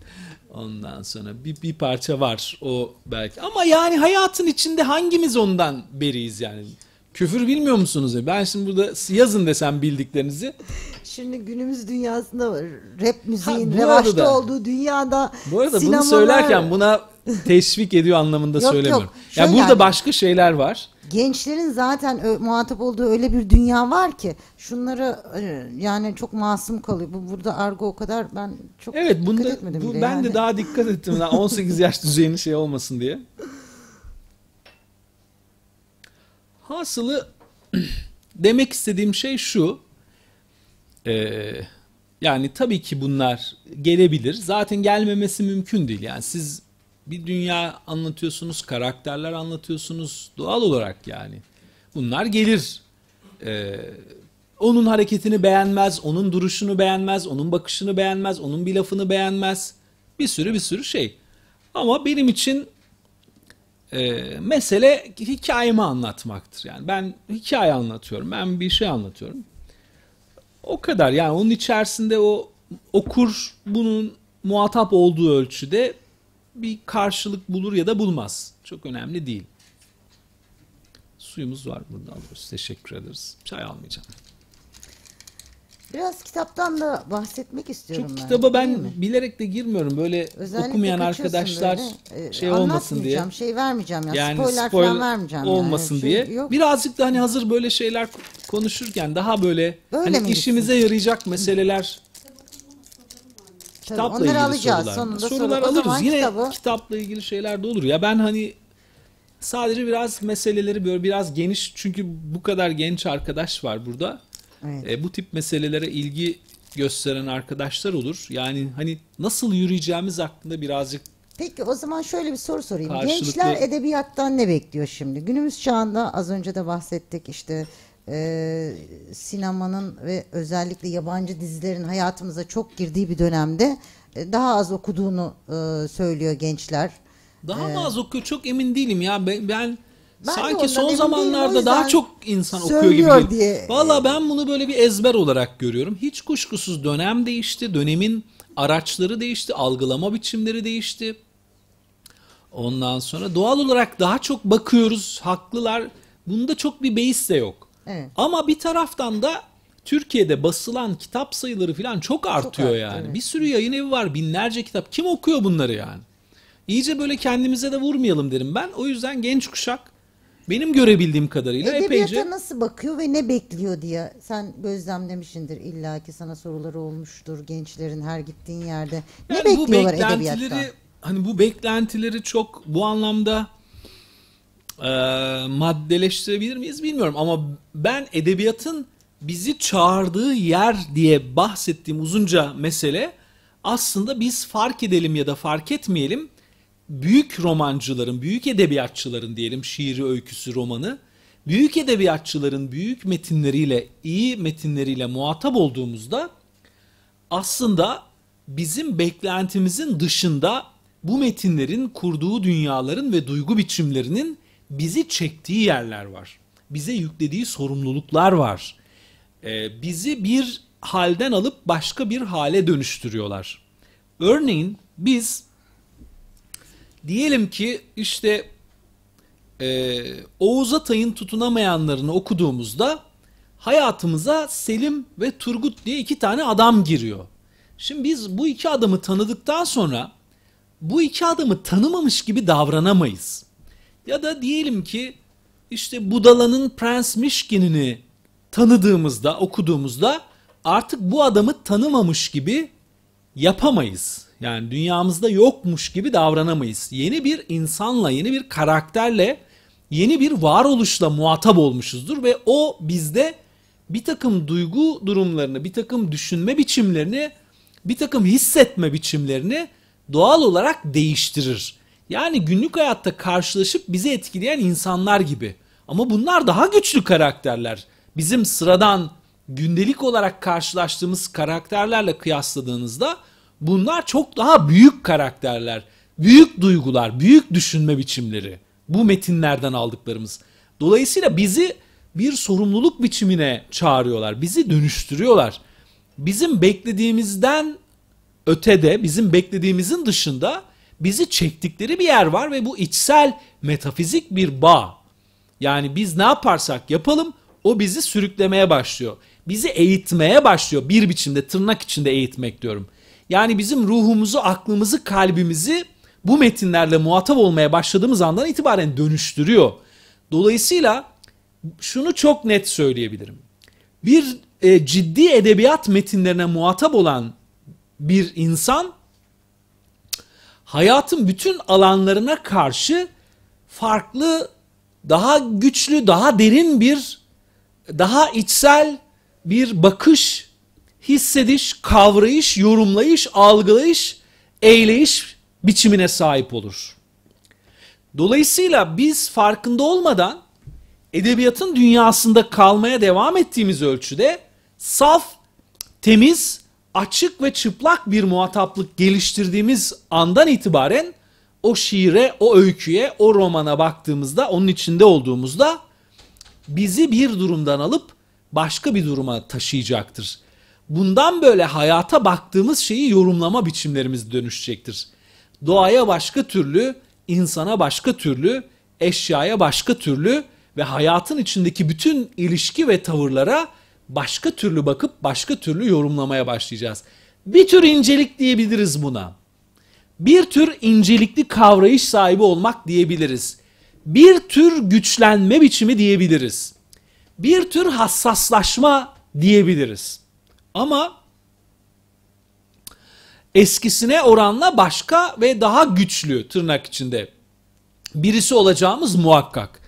Ondan sonra bir, bir parça var o belki. Ama yani hayatın içinde hangimiz ondan beriyiz yani? Küfür bilmiyor musunuz? Ben şimdi burada yazın desem bildiklerinizi. Şimdi günümüz dünyasında rap müziğin bu revaçta arada- olduğu dünyada Bu arada bunu sinemalar- söylerken buna teşvik ediyor anlamında Yok, söylemiyorum. yok. Ya Şey burada yani- başka şeyler var. gençlerin zaten ö- muhatap olduğu öyle bir dünya var ki şunları e, yani çok masum kalıyor. Bu burada argo o kadar ben çok Evet dikkat bunda etmedim bu, bile ben yani. de daha dikkat ettim. Daha 18 yaş düzeyinin şey olmasın diye. Hasılı demek istediğim şey şu. Ee, yani tabii ki bunlar gelebilir. Zaten gelmemesi mümkün değil. Yani siz bir dünya anlatıyorsunuz, karakterler anlatıyorsunuz doğal olarak yani. Bunlar gelir. Ee, onun hareketini beğenmez, onun duruşunu beğenmez, onun bakışını beğenmez, onun bir lafını beğenmez. Bir sürü bir sürü şey. Ama benim için e, mesele hikayemi anlatmaktır. Yani ben hikaye anlatıyorum, ben bir şey anlatıyorum. O kadar yani onun içerisinde o okur bunun muhatap olduğu ölçüde bir karşılık bulur ya da bulmaz. Çok önemli değil. Suyumuz var burada alıyoruz. Teşekkür ederiz. Çay almayacağım. Biraz kitaptan da bahsetmek istiyorum Çok ben. kitaba ben bilerek de girmiyorum. Böyle Özellikle okumayan arkadaşlar böyle. Ee, şey olmasın diye. şey vermeyeceğim ya. Yani spoiler, spoiler falan vermeyeceğim olmasın yani. Şey diye. yok. Birazcık da hani hazır böyle şeyler konuşurken daha böyle, Böyle hani mi işimize yarayacak meseleler kitapla onları ilgili alacağız sorular. sonunda. Sorular soru. Alırız. Yine kitabı kitapla ilgili şeyler de olur. Ya ben hani sadece biraz meseleleri böyle biraz geniş çünkü bu kadar genç arkadaş var burada. Evet. E, bu tip meselelere ilgi gösteren arkadaşlar olur. Yani hani nasıl yürüyeceğimiz hakkında birazcık Peki o zaman şöyle bir soru sorayım. Karşılıklı- Gençler edebiyattan ne bekliyor şimdi? Günümüz çağında az önce de bahsettik işte e, sinemanın ve özellikle yabancı dizilerin hayatımıza çok girdiği bir dönemde e, daha az okuduğunu e, söylüyor gençler. Daha mı az okuyor çok emin değilim ya ben, ben, Ben sanki son değilim, zamanlarda daha çok insan okuyor gibi geliyor. diye. Valla ben bunu böyle bir ezber olarak görüyorum. Hiç kuşkusuz dönem değişti, dönemin araçları değişti, algılama biçimleri değişti. Ondan sonra doğal olarak daha çok bakıyoruz, haklılar. Bunda çok bir beis de yok. Evet. Ama bir taraftan da Türkiye'de basılan kitap sayıları falan çok artıyor arttı, yani. evet. Bir sürü yayın evi var, binlerce kitap. Kim okuyor bunları yani? İyice böyle kendimize de vurmayalım derim ben. O yüzden genç kuşak benim görebildiğim kadarıyla Edebiyata epeyce nasıl bakıyor ve ne bekliyor diye sen gözlemlemişsindir illa ki sana soruları olmuştur gençlerin her gittiğin yerde. Ne yani bu bekliyorlar beklentileri edebiyattan? hani bu beklentileri çok bu anlamda e, maddeleştirebilir miyiz bilmiyorum ama ben edebiyatın bizi çağırdığı yer diye bahsettiğim uzunca mesele aslında biz fark edelim ya da fark etmeyelim büyük romancıların, büyük edebiyatçıların diyelim şiiri, öyküsü, romanı büyük edebiyatçıların büyük metinleriyle, iyi metinleriyle muhatap olduğumuzda aslında bizim beklentimizin dışında bu metinlerin kurduğu dünyaların ve duygu biçimlerinin bizi çektiği yerler var. Bize yüklediği sorumluluklar var. Ee, bizi bir halden alıp başka bir hale dönüştürüyorlar. Örneğin biz diyelim ki işte e, Oğuz Atay'ın tutunamayanlarını okuduğumuzda hayatımıza Selim ve Turgut diye iki tane adam giriyor. Şimdi biz bu iki adamı tanıdıktan sonra bu iki adamı tanımamış gibi davranamayız. Ya da diyelim ki işte Budala'nın Prens Mişkin'ini tanıdığımızda, okuduğumuzda artık bu adamı tanımamış gibi yapamayız. Yani dünyamızda yokmuş gibi davranamayız. Yeni bir insanla, yeni bir karakterle, yeni bir varoluşla muhatap olmuşuzdur ve o bizde bir takım duygu durumlarını, bir takım düşünme biçimlerini, bir takım hissetme biçimlerini doğal olarak değiştirir. Yani günlük hayatta karşılaşıp bizi etkileyen insanlar gibi. Ama bunlar daha güçlü karakterler. Bizim sıradan gündelik olarak karşılaştığımız karakterlerle kıyasladığınızda bunlar çok daha büyük karakterler, büyük duygular, büyük düşünme biçimleri. Bu metinlerden aldıklarımız. Dolayısıyla bizi bir sorumluluk biçimine çağırıyorlar. Bizi dönüştürüyorlar. Bizim beklediğimizden ötede, bizim beklediğimizin dışında bizi çektikleri bir yer var ve bu içsel metafizik bir bağ. Yani biz ne yaparsak yapalım o bizi sürüklemeye başlıyor. Bizi eğitmeye başlıyor. Bir biçimde tırnak içinde eğitmek diyorum. Yani bizim ruhumuzu, aklımızı, kalbimizi bu metinlerle muhatap olmaya başladığımız andan itibaren dönüştürüyor. Dolayısıyla şunu çok net söyleyebilirim. Bir e, ciddi edebiyat metinlerine muhatap olan bir insan hayatın bütün alanlarına karşı farklı, daha güçlü, daha derin bir, daha içsel bir bakış, hissediş, kavrayış, yorumlayış, algılayış, eyleyiş biçimine sahip olur. Dolayısıyla biz farkında olmadan edebiyatın dünyasında kalmaya devam ettiğimiz ölçüde saf, temiz, açık ve çıplak bir muhataplık geliştirdiğimiz andan itibaren o şiire, o öyküye, o romana baktığımızda, onun içinde olduğumuzda bizi bir durumdan alıp başka bir duruma taşıyacaktır. Bundan böyle hayata baktığımız şeyi yorumlama biçimlerimiz dönüşecektir. Doğaya başka türlü, insana başka türlü, eşyaya başka türlü ve hayatın içindeki bütün ilişki ve tavırlara başka türlü bakıp başka türlü yorumlamaya başlayacağız. Bir tür incelik diyebiliriz buna. Bir tür incelikli kavrayış sahibi olmak diyebiliriz. Bir tür güçlenme biçimi diyebiliriz. Bir tür hassaslaşma diyebiliriz. Ama eskisine oranla başka ve daha güçlü tırnak içinde birisi olacağımız muhakkak.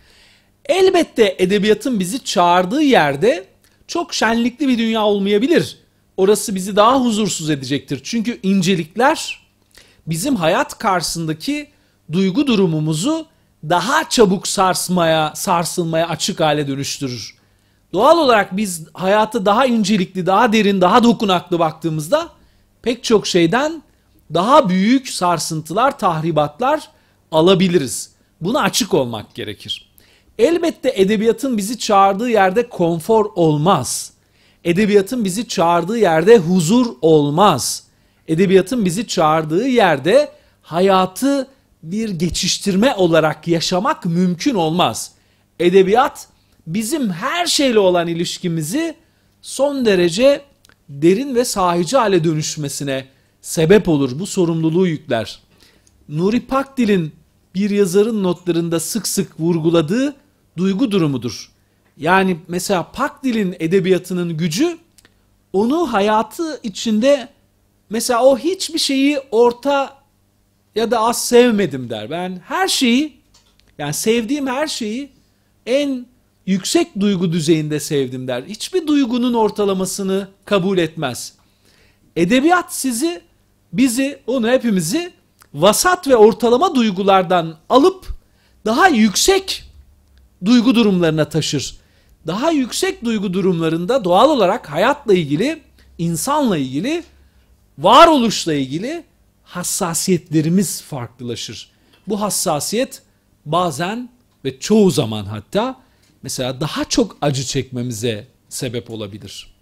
Elbette edebiyatın bizi çağırdığı yerde çok şenlikli bir dünya olmayabilir. Orası bizi daha huzursuz edecektir. Çünkü incelikler bizim hayat karşısındaki duygu durumumuzu daha çabuk sarsmaya, sarsılmaya açık hale dönüştürür. Doğal olarak biz hayatı daha incelikli, daha derin, daha dokunaklı baktığımızda pek çok şeyden daha büyük sarsıntılar, tahribatlar alabiliriz. Buna açık olmak gerekir. Elbette edebiyatın bizi çağırdığı yerde konfor olmaz. Edebiyatın bizi çağırdığı yerde huzur olmaz. Edebiyatın bizi çağırdığı yerde hayatı bir geçiştirme olarak yaşamak mümkün olmaz. Edebiyat bizim her şeyle olan ilişkimizi son derece derin ve sahici hale dönüşmesine sebep olur. Bu sorumluluğu yükler. Nuri Pakdil'in bir yazarın notlarında sık sık vurguladığı duygu durumudur. Yani mesela Pakdil'in edebiyatının gücü onu hayatı içinde mesela o hiçbir şeyi orta ya da az sevmedim der. Ben her şeyi yani sevdiğim her şeyi en yüksek duygu düzeyinde sevdim der. Hiçbir duygunun ortalamasını kabul etmez. Edebiyat sizi, bizi, onu hepimizi vasat ve ortalama duygulardan alıp daha yüksek duygu durumlarına taşır. Daha yüksek duygu durumlarında doğal olarak hayatla ilgili, insanla ilgili, varoluşla ilgili hassasiyetlerimiz farklılaşır. Bu hassasiyet bazen ve çoğu zaman hatta mesela daha çok acı çekmemize sebep olabilir.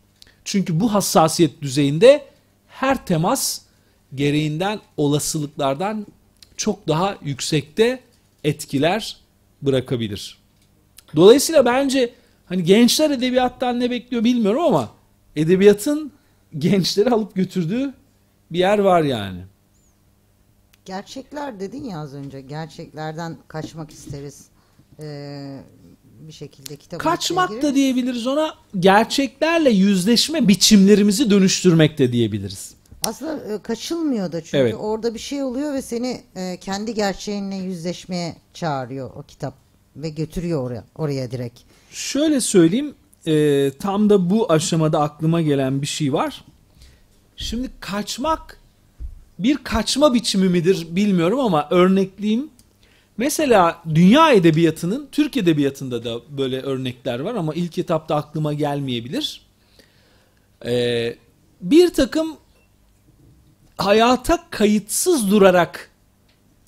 Çünkü bu hassasiyet düzeyinde her temas gereğinden olasılıklardan çok daha yüksekte etkiler bırakabilir. Dolayısıyla bence hani gençler edebiyattan ne bekliyor bilmiyorum ama edebiyatın gençleri alıp götürdüğü bir yer var yani. Gerçekler dedin ya az önce. Gerçeklerden kaçmak isteriz. Ee, bir şekilde kitap Kaçmak da diyebiliriz ona. Gerçeklerle yüzleşme biçimlerimizi dönüştürmek de diyebiliriz. Aslında e, kaçılmıyor da çünkü Evet. orada bir şey oluyor ve seni e, kendi gerçeğinle yüzleşmeye çağırıyor o kitap ve götürüyor oraya oraya direkt. Şöyle söyleyeyim, e, tam da bu aşamada aklıma gelen bir şey var. Şimdi kaçmak bir kaçma biçimi midir bilmiyorum ama örnekleyeyim. Mesela dünya edebiyatının, Türk edebiyatında da böyle örnekler var ama ilk etapta aklıma gelmeyebilir. Ee, bir takım hayata kayıtsız durarak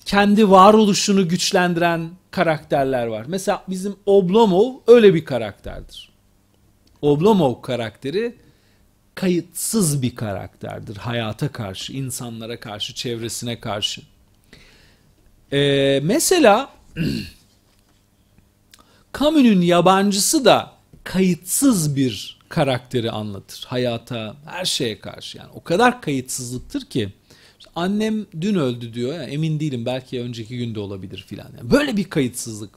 kendi varoluşunu güçlendiren karakterler var. Mesela bizim Oblomov öyle bir karakterdir. Oblomov karakteri kayıtsız bir karakterdir. Hayata karşı, insanlara karşı, çevresine karşı. Ee, mesela Camus'un yabancısı da kayıtsız bir karakteri anlatır. Hayata, her şeye karşı. Yani o kadar kayıtsızlıktır ki annem dün öldü diyor. Yani emin değilim belki önceki günde olabilir filan. Yani böyle bir kayıtsızlık.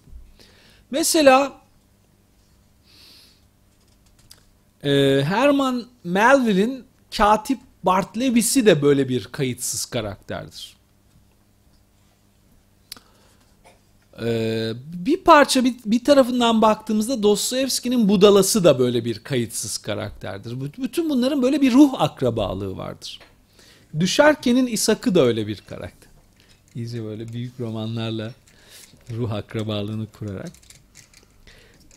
Mesela e, Herman Melville'in Katip Bartleby'si de böyle bir kayıtsız karakterdir. Ee, bir parça bir, bir tarafından baktığımızda Dostoyevski'nin Budalası da böyle bir kayıtsız karakterdir. Bütün bunların böyle bir ruh akrabalığı vardır. Düşerken'in İshak'ı da öyle bir karakter. İyice böyle büyük romanlarla ruh akrabalığını kurarak.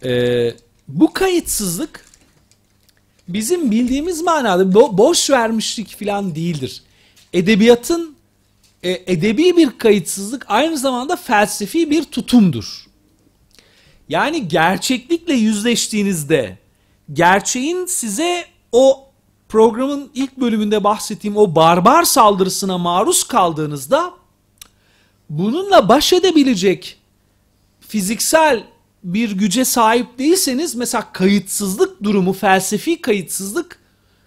Ee, bu kayıtsızlık bizim bildiğimiz manada bo- boş vermişlik falan değildir. Edebiyatın e, edebi bir kayıtsızlık aynı zamanda felsefi bir tutumdur. Yani gerçeklikle yüzleştiğinizde gerçeğin size o programın ilk bölümünde bahsettiğim o barbar saldırısına maruz kaldığınızda bununla baş edebilecek fiziksel bir güce sahip değilseniz mesela kayıtsızlık durumu, felsefi kayıtsızlık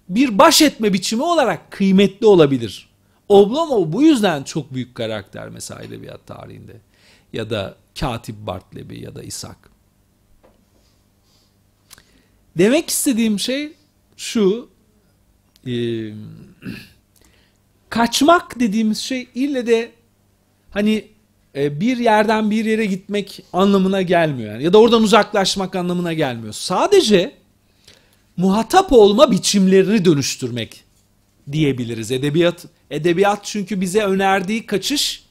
bir baş etme biçimi olarak kıymetli olabilir. Oblomov bu yüzden çok büyük karakter mesela edebiyat tarihinde. Ya da Katip Bartleby ya da İshak. Demek istediğim şey şu. E, kaçmak dediğimiz şey ille de hani e, bir yerden bir yere gitmek anlamına gelmiyor. Yani. Ya da oradan uzaklaşmak anlamına gelmiyor. Sadece muhatap olma biçimlerini dönüştürmek diyebiliriz. Edebiyat edebiyat çünkü bize önerdiği kaçış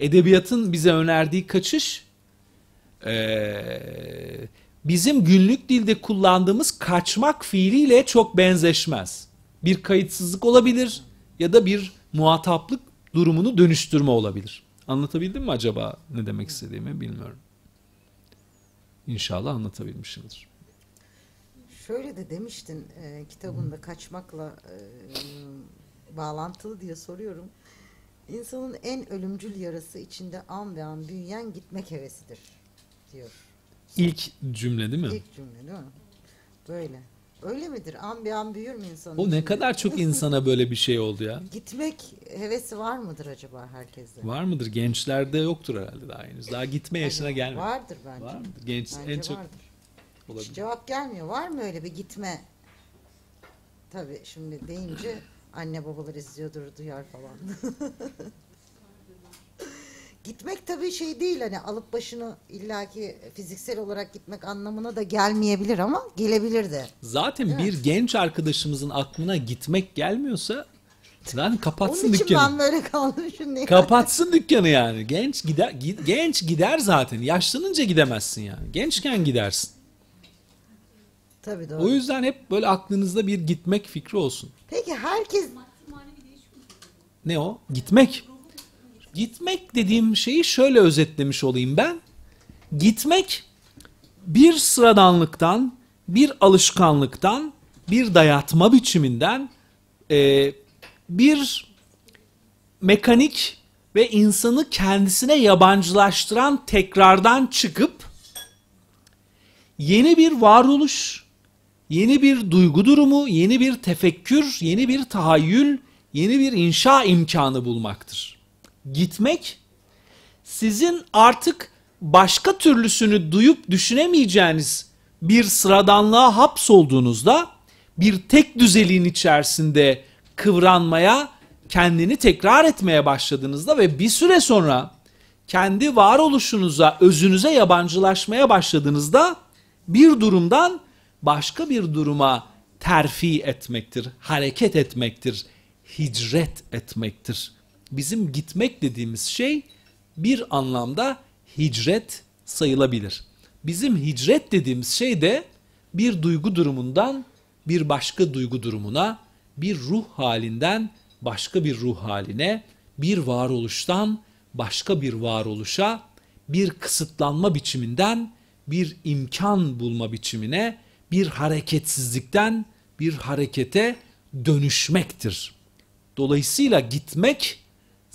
edebiyatın bize önerdiği kaçış ee, bizim günlük dilde kullandığımız kaçmak fiiliyle çok benzeşmez. Bir kayıtsızlık olabilir ya da bir muhataplık durumunu dönüştürme olabilir. Anlatabildim mi acaba ne demek istediğimi bilmiyorum. İnşallah anlatabilmişimdir. Şöyle de demiştin e, kitabında kaçmakla e, bağlantılı diye soruyorum. İnsanın en ölümcül yarası içinde an ve an büyüyen gitmek hevesidir diyor. İlk cümle değil mi? İlk cümle değil mi? Böyle. Öyle midir? An bir an büyür mü insanın? O ne kadar çok insana böyle bir şey oldu ya. Gitmek hevesi var mıdır acaba herkeste? Var mıdır? Gençlerde yoktur herhalde daha henüz. Daha gitme yaşına gelmedi. Vardır bence. Var mıdır? Genç Bence en çok vardır. olabilir. Cevap gelmiyor. Var mı öyle bir gitme? Tabii şimdi deyince anne babalar izliyordur, duyar falan. Gitmek tabii şey değil hani alıp başını illaki fiziksel olarak gitmek anlamına da gelmeyebilir ama gelebilir de. Zaten bir genç arkadaşımızın aklına gitmek gelmiyorsa zaten kapatsın Onun için dükkanı. ben böyle kaldım şimdi. Kapatsın dükkanı yani. Genç gider gi- genç gider zaten. Yaşlanınca gidemezsin yani. Gençken gidersin. Tabii doğru. O yüzden hep böyle aklınızda bir gitmek fikri olsun. Peki herkes Ne o? Gitmek. Gitmek dediğim şeyi şöyle özetlemiş olayım ben. Gitmek bir sıradanlıktan, bir alışkanlıktan, bir dayatma biçiminden, e, bir mekanik ve insanı kendisine yabancılaştıran tekrardan çıkıp yeni bir varoluş, yeni bir duygu durumu, yeni bir tefekkür, yeni bir tahayyül, yeni bir inşa imkanı bulmaktır. Gitmek sizin artık başka türlüsünü duyup düşünemeyeceğiniz bir sıradanlığa hapsolduğunuzda bir tek düzeliğin içerisinde kıvranmaya, kendini tekrar etmeye başladığınızda ve bir süre sonra kendi varoluşunuza, özünüze yabancılaşmaya başladığınızda bir durumdan başka bir duruma terfi etmektir, hareket etmektir, hicret etmektir. Bizim gitmek dediğimiz şey bir anlamda hicret sayılabilir. Bizim hicret dediğimiz şey de bir duygu durumundan bir başka duygu durumuna, bir ruh halinden başka bir ruh haline, bir varoluştan başka bir varoluşa, bir kısıtlanma biçiminden bir imkan bulma biçimine, bir hareketsizlikten bir harekete dönüşmektir. Dolayısıyla gitmek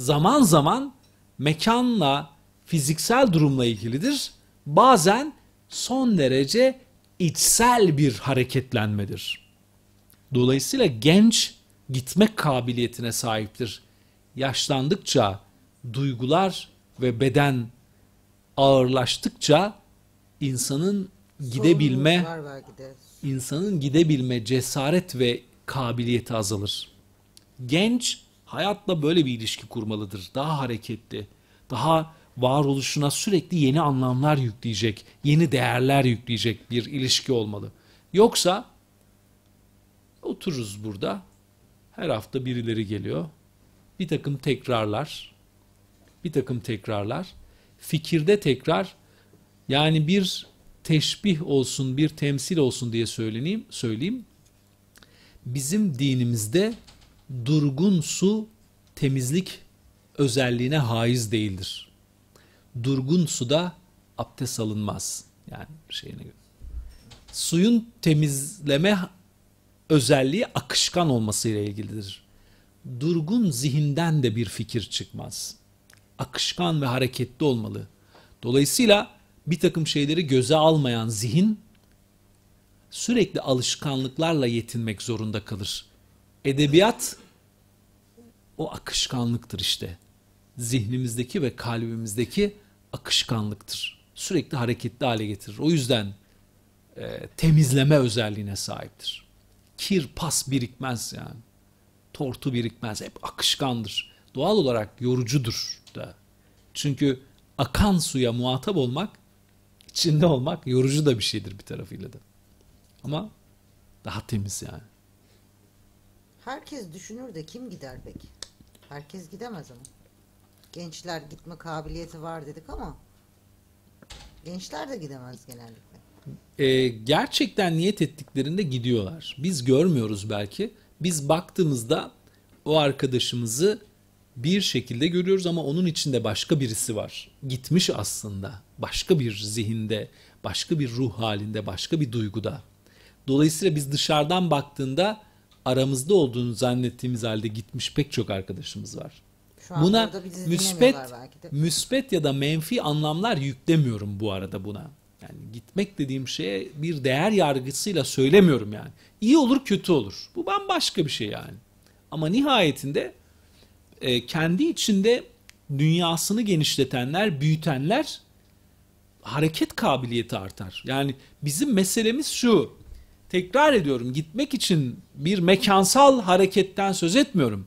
zaman zaman mekanla, fiziksel durumla ilgilidir. Bazen son derece içsel bir hareketlenmedir. Dolayısıyla genç gitmek kabiliyetine sahiptir. Yaşlandıkça duygular ve beden ağırlaştıkça insanın gidebilme insanın gidebilme cesaret ve kabiliyeti azalır. Genç hayatla böyle bir ilişki kurmalıdır. Daha hareketli, daha varoluşuna sürekli yeni anlamlar yükleyecek, yeni değerler yükleyecek bir ilişki olmalı. Yoksa otururuz burada. Her hafta birileri geliyor. Bir takım tekrarlar. Bir takım tekrarlar. Fikirde tekrar yani bir teşbih olsun, bir temsil olsun diye söyleyeyim, söyleyeyim. Bizim dinimizde durgun su temizlik özelliğine haiz değildir. Durgun suda abdest alınmaz. Yani şeyine göre. Suyun temizleme özelliği akışkan olmasıyla ilgilidir. Durgun zihinden de bir fikir çıkmaz. Akışkan ve hareketli olmalı. Dolayısıyla bir takım şeyleri göze almayan zihin sürekli alışkanlıklarla yetinmek zorunda kalır. Edebiyat o akışkanlıktır işte. Zihnimizdeki ve kalbimizdeki akışkanlıktır. Sürekli hareketli hale getirir. O yüzden e, temizleme özelliğine sahiptir. Kir, pas birikmez yani. Tortu birikmez. Hep akışkandır. Doğal olarak yorucudur da. Çünkü akan suya muhatap olmak, içinde olmak yorucu da bir şeydir bir tarafıyla da. Ama daha temiz yani. Herkes düşünür de kim gider peki? Herkes gidemez ama. Gençler gitme kabiliyeti var dedik ama gençler de gidemez genellikle. e, gerçekten niyet ettiklerinde gidiyorlar. Biz görmüyoruz belki. Biz baktığımızda o arkadaşımızı bir şekilde görüyoruz ama onun içinde başka birisi var. Gitmiş aslında. Başka bir zihinde, başka bir ruh halinde, başka bir duyguda. Dolayısıyla biz dışarıdan baktığında aramızda olduğunu zannettiğimiz halde gitmiş pek çok arkadaşımız var. Şu an Buna müspet müspet ya da menfi anlamlar yüklemiyorum bu arada buna. Yani gitmek dediğim şeye bir değer yargısıyla söylemiyorum yani. İyi olur kötü olur. Bu bambaşka bir şey yani. Ama nihayetinde e, kendi içinde dünyasını genişletenler, büyütenler hareket kabiliyeti artar. Yani bizim meselemiz şu. Tekrar ediyorum gitmek için bir mekansal hareketten söz etmiyorum.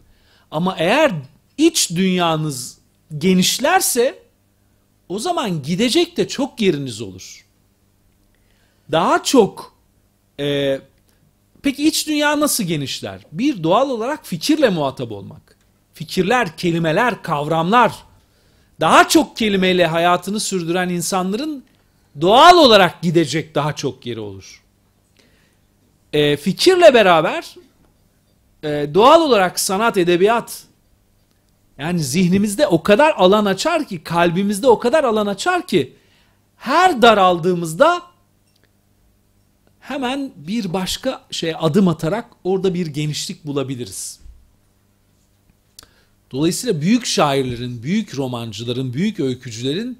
Ama eğer iç dünyanız genişlerse o zaman gidecek de çok yeriniz olur. Daha çok e, peki iç dünya nasıl genişler? Bir doğal olarak fikirle muhatap olmak. Fikirler, kelimeler, kavramlar daha çok kelimeyle hayatını sürdüren insanların doğal olarak gidecek daha çok yeri olur. E, fikirle beraber e, doğal olarak sanat, edebiyat yani zihnimizde o kadar alan açar ki, kalbimizde o kadar alan açar ki her daraldığımızda hemen bir başka şeye adım atarak orada bir genişlik bulabiliriz. Dolayısıyla büyük şairlerin, büyük romancıların, büyük öykücülerin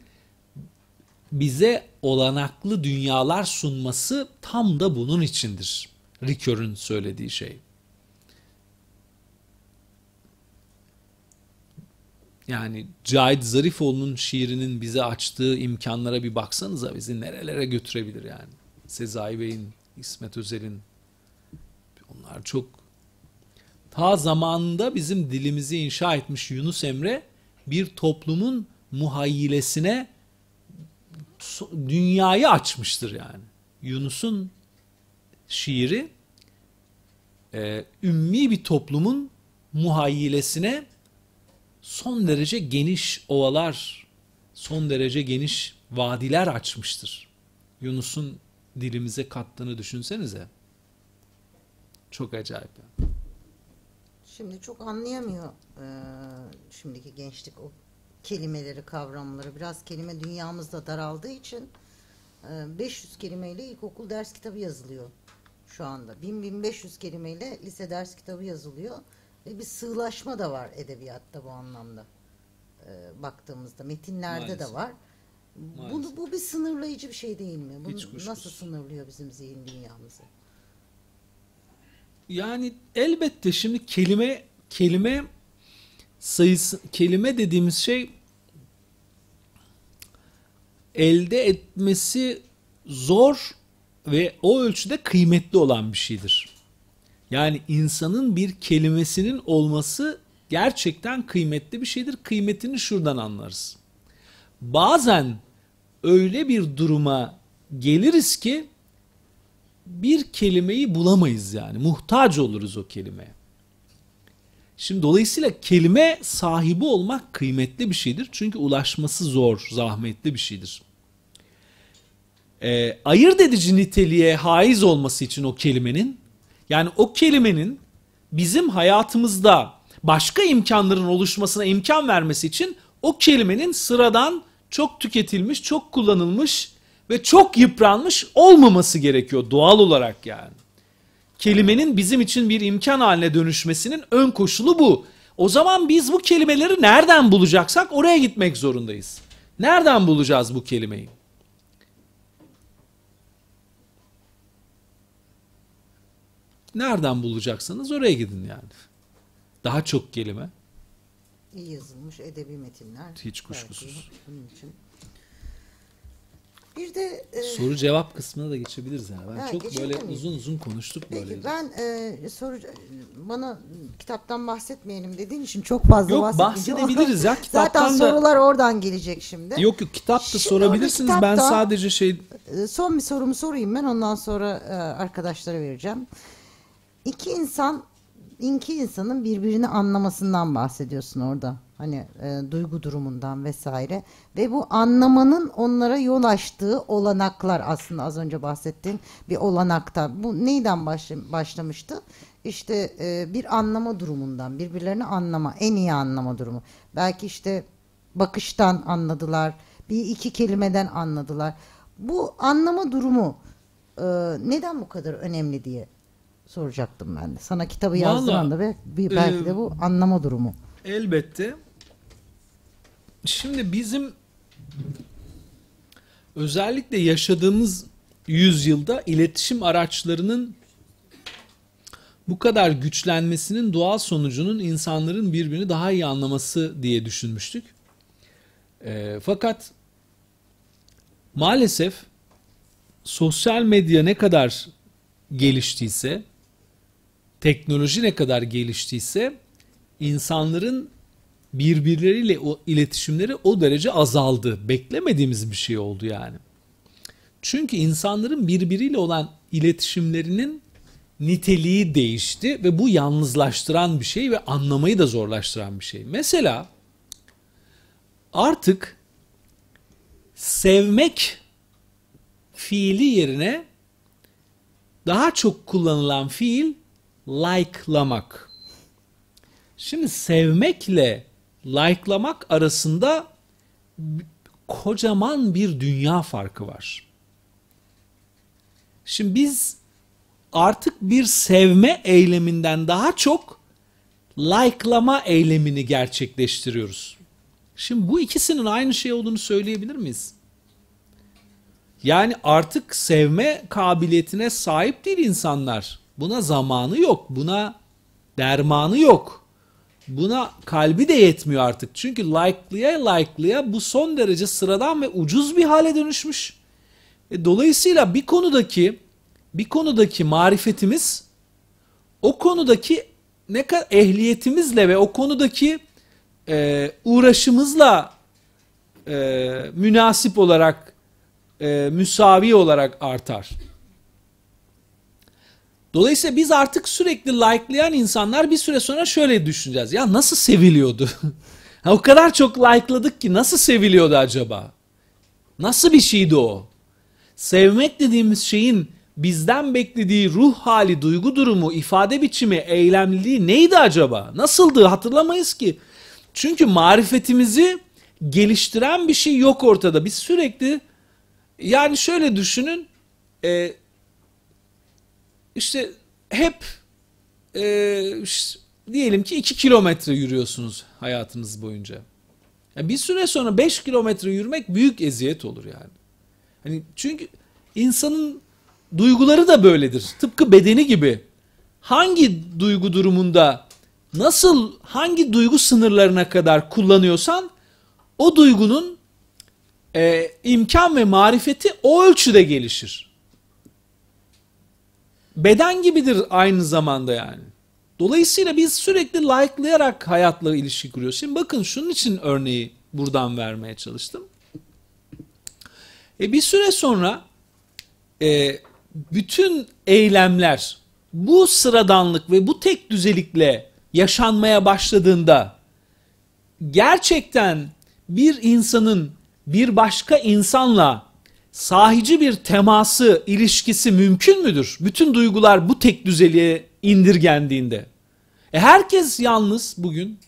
bize olanaklı dünyalar sunması tam da bunun içindir. Ricoeur'ün söylediği şey. Yani Cahit Zarifoğlu'nun şiirinin bize açtığı imkanlara bir baksanıza bizi nerelere götürebilir yani. Sezai Bey'in, İsmet Özel'in onlar çok ta zamanında bizim dilimizi inşa etmiş Yunus Emre bir toplumun muhayyilesine dünyayı açmıştır yani. Yunus'un şiiri e, ümmi bir toplumun muhayyilesine son derece geniş ovalar, son derece geniş vadiler açmıştır. Yunus'un dilimize kattığını düşünsenize. Çok acayip. Şimdi çok anlayamıyor e, şimdiki gençlik o kelimeleri, kavramları. Biraz kelime dünyamızda daraldığı için e, 500 kelimeyle ilkokul ders kitabı yazılıyor şu anda. 1000-1500 kelimeyle lise ders kitabı yazılıyor. Ve bir sığlaşma da var edebiyatta bu anlamda. E, baktığımızda metinlerde Maalesef. de var. Maalesef. Bu, bu bir sınırlayıcı bir şey değil mi? Bu Hiç nasıl sınırlıyor bizim zihin dünyamızı? Yani elbette şimdi kelime kelime sayısı kelime dediğimiz şey elde etmesi zor ve o ölçüde kıymetli olan bir şeydir. Yani insanın bir kelimesinin olması gerçekten kıymetli bir şeydir. Kıymetini şuradan anlarız. Bazen öyle bir duruma geliriz ki bir kelimeyi bulamayız yani. Muhtaç oluruz o kelimeye. Şimdi dolayısıyla kelime sahibi olmak kıymetli bir şeydir. Çünkü ulaşması zor, zahmetli bir şeydir. Ee, ayırt edici niteliğe haiz olması için o kelimenin, yani o kelimenin bizim hayatımızda başka imkanların oluşmasına imkan vermesi için o kelimenin sıradan çok tüketilmiş, çok kullanılmış ve çok yıpranmış olmaması gerekiyor doğal olarak yani. Kelimenin bizim için bir imkan haline dönüşmesinin ön koşulu bu. O zaman biz bu kelimeleri nereden bulacaksak oraya gitmek zorundayız. Nereden bulacağız bu kelimeyi? Nereden bulacaksanız oraya gidin yani. Daha çok kelime. İyi yazılmış edebi metinler. Hiç kuşkusuz. belki Bunun için. Bir de e, Soru cevap kısmına da geçebiliriz yani. Ben Ha, çok böyle miyiz? uzun uzun konuştuk böyle. peki ben e, soru bana kitaptan bahsetmeyelim dediğin için çok fazla Yok bahsedebiliriz ya Zaten kitaptan da. sorular oradan gelecek şimdi. Yok yok kitap da Şimdi sorabilirsiniz. orada Ben kitapta- sadece şey E, Son bir sorumu sorayım ben ondan sonra e, arkadaşlara vereceğim. İki insan, iki insanın birbirini anlamasından bahsediyorsun orada. Hani e, duygu durumundan vesaire. Ve bu anlamanın onlara yol açtığı olanaklar aslında az önce bahsettiğin bir olanakta. Bu neyden başla- başlamıştı? İşte e, bir anlama durumundan, birbirlerini anlama, en iyi anlama durumu. Belki işte bakıştan anladılar, bir iki kelimeden anladılar. Bu anlama durumu e, neden bu kadar önemli diye soracaktım ben de. Sana kitabı Vallahi, yazdıran da ve bir, belki e, de bu anlama durumu. elbette. Şimdi bizim özellikle yaşadığımız yüzyılda iletişim araçlarının bu kadar güçlenmesinin doğal sonucunun insanların birbirini daha iyi anlaması diye düşünmüştük. Ee, fakat maalesef sosyal medya ne kadar geliştiyse, teknoloji ne kadar geliştiyse insanların birbirleriyle o iletişimleri o derece azaldı. Beklemediğimiz bir şey oldu yani. Çünkü insanların birbiriyle olan iletişimlerinin niteliği değişti ve bu yalnızlaştıran bir şey ve anlamayı da zorlaştıran bir şey. Mesela artık sevmek fiili yerine daha çok kullanılan fiil like'lamak. Şimdi sevmekle like'lamak arasında kocaman bir dünya farkı var. Şimdi biz artık bir sevme eyleminden daha çok like'lama eylemini gerçekleştiriyoruz. Şimdi bu ikisinin aynı şey olduğunu söyleyebilir miyiz? Yani artık sevme kabiliyetine sahip değil insanlar. Buna zamanı yok. Buna dermanı yok. Buna kalbi de yetmiyor artık. Çünkü like'lıya like'lıya bu son derece sıradan ve ucuz bir hale dönüşmüş. E, dolayısıyla bir konudaki bir konudaki marifetimiz o konudaki ne kadar ehliyetimizle ve o konudaki e, uğraşımızla e, münasip olarak e, müsavi olarak artar. Dolayısıyla biz artık sürekli like'layan insanlar bir süre sonra şöyle düşüneceğiz. Ya nasıl seviliyordu? O kadar çok like'ladık ki nasıl seviliyordu acaba? Nasıl bir şeydi o? Sevmek dediğimiz şeyin bizden beklediği ruh hali, duygu durumu, ifade biçimi, eylemliliği neydi acaba? Nasıldı hatırlamayız ki. Çünkü marifetimizi geliştiren bir şey yok ortada. Biz sürekli yani şöyle düşünün e, işte hep e, işte diyelim ki 2 kilometre yürüyorsunuz hayatınız boyunca. Ya bir süre sonra 5 kilometre yürümek büyük eziyet olur yani. Hani çünkü insanın duyguları da böyledir. Tıpkı bedeni gibi. Hangi duygu durumunda nasıl hangi duygu sınırlarına kadar kullanıyorsan o duygunun e, imkan ve marifeti o ölçüde gelişir. Beden gibidir aynı zamanda yani. Dolayısıyla biz sürekli like'layarak hayatla ilişki kuruyoruz. Şimdi bakın şunun için örneği buradan vermeye çalıştım. E bir süre sonra e, bütün eylemler bu sıradanlık ve bu tek düzelikle yaşanmaya başladığında gerçekten bir insanın bir başka insanla sahici bir teması, ilişkisi mümkün müdür? Bütün duygular bu tek düzeliğe indirgendiğinde. E herkes yalnız bugün.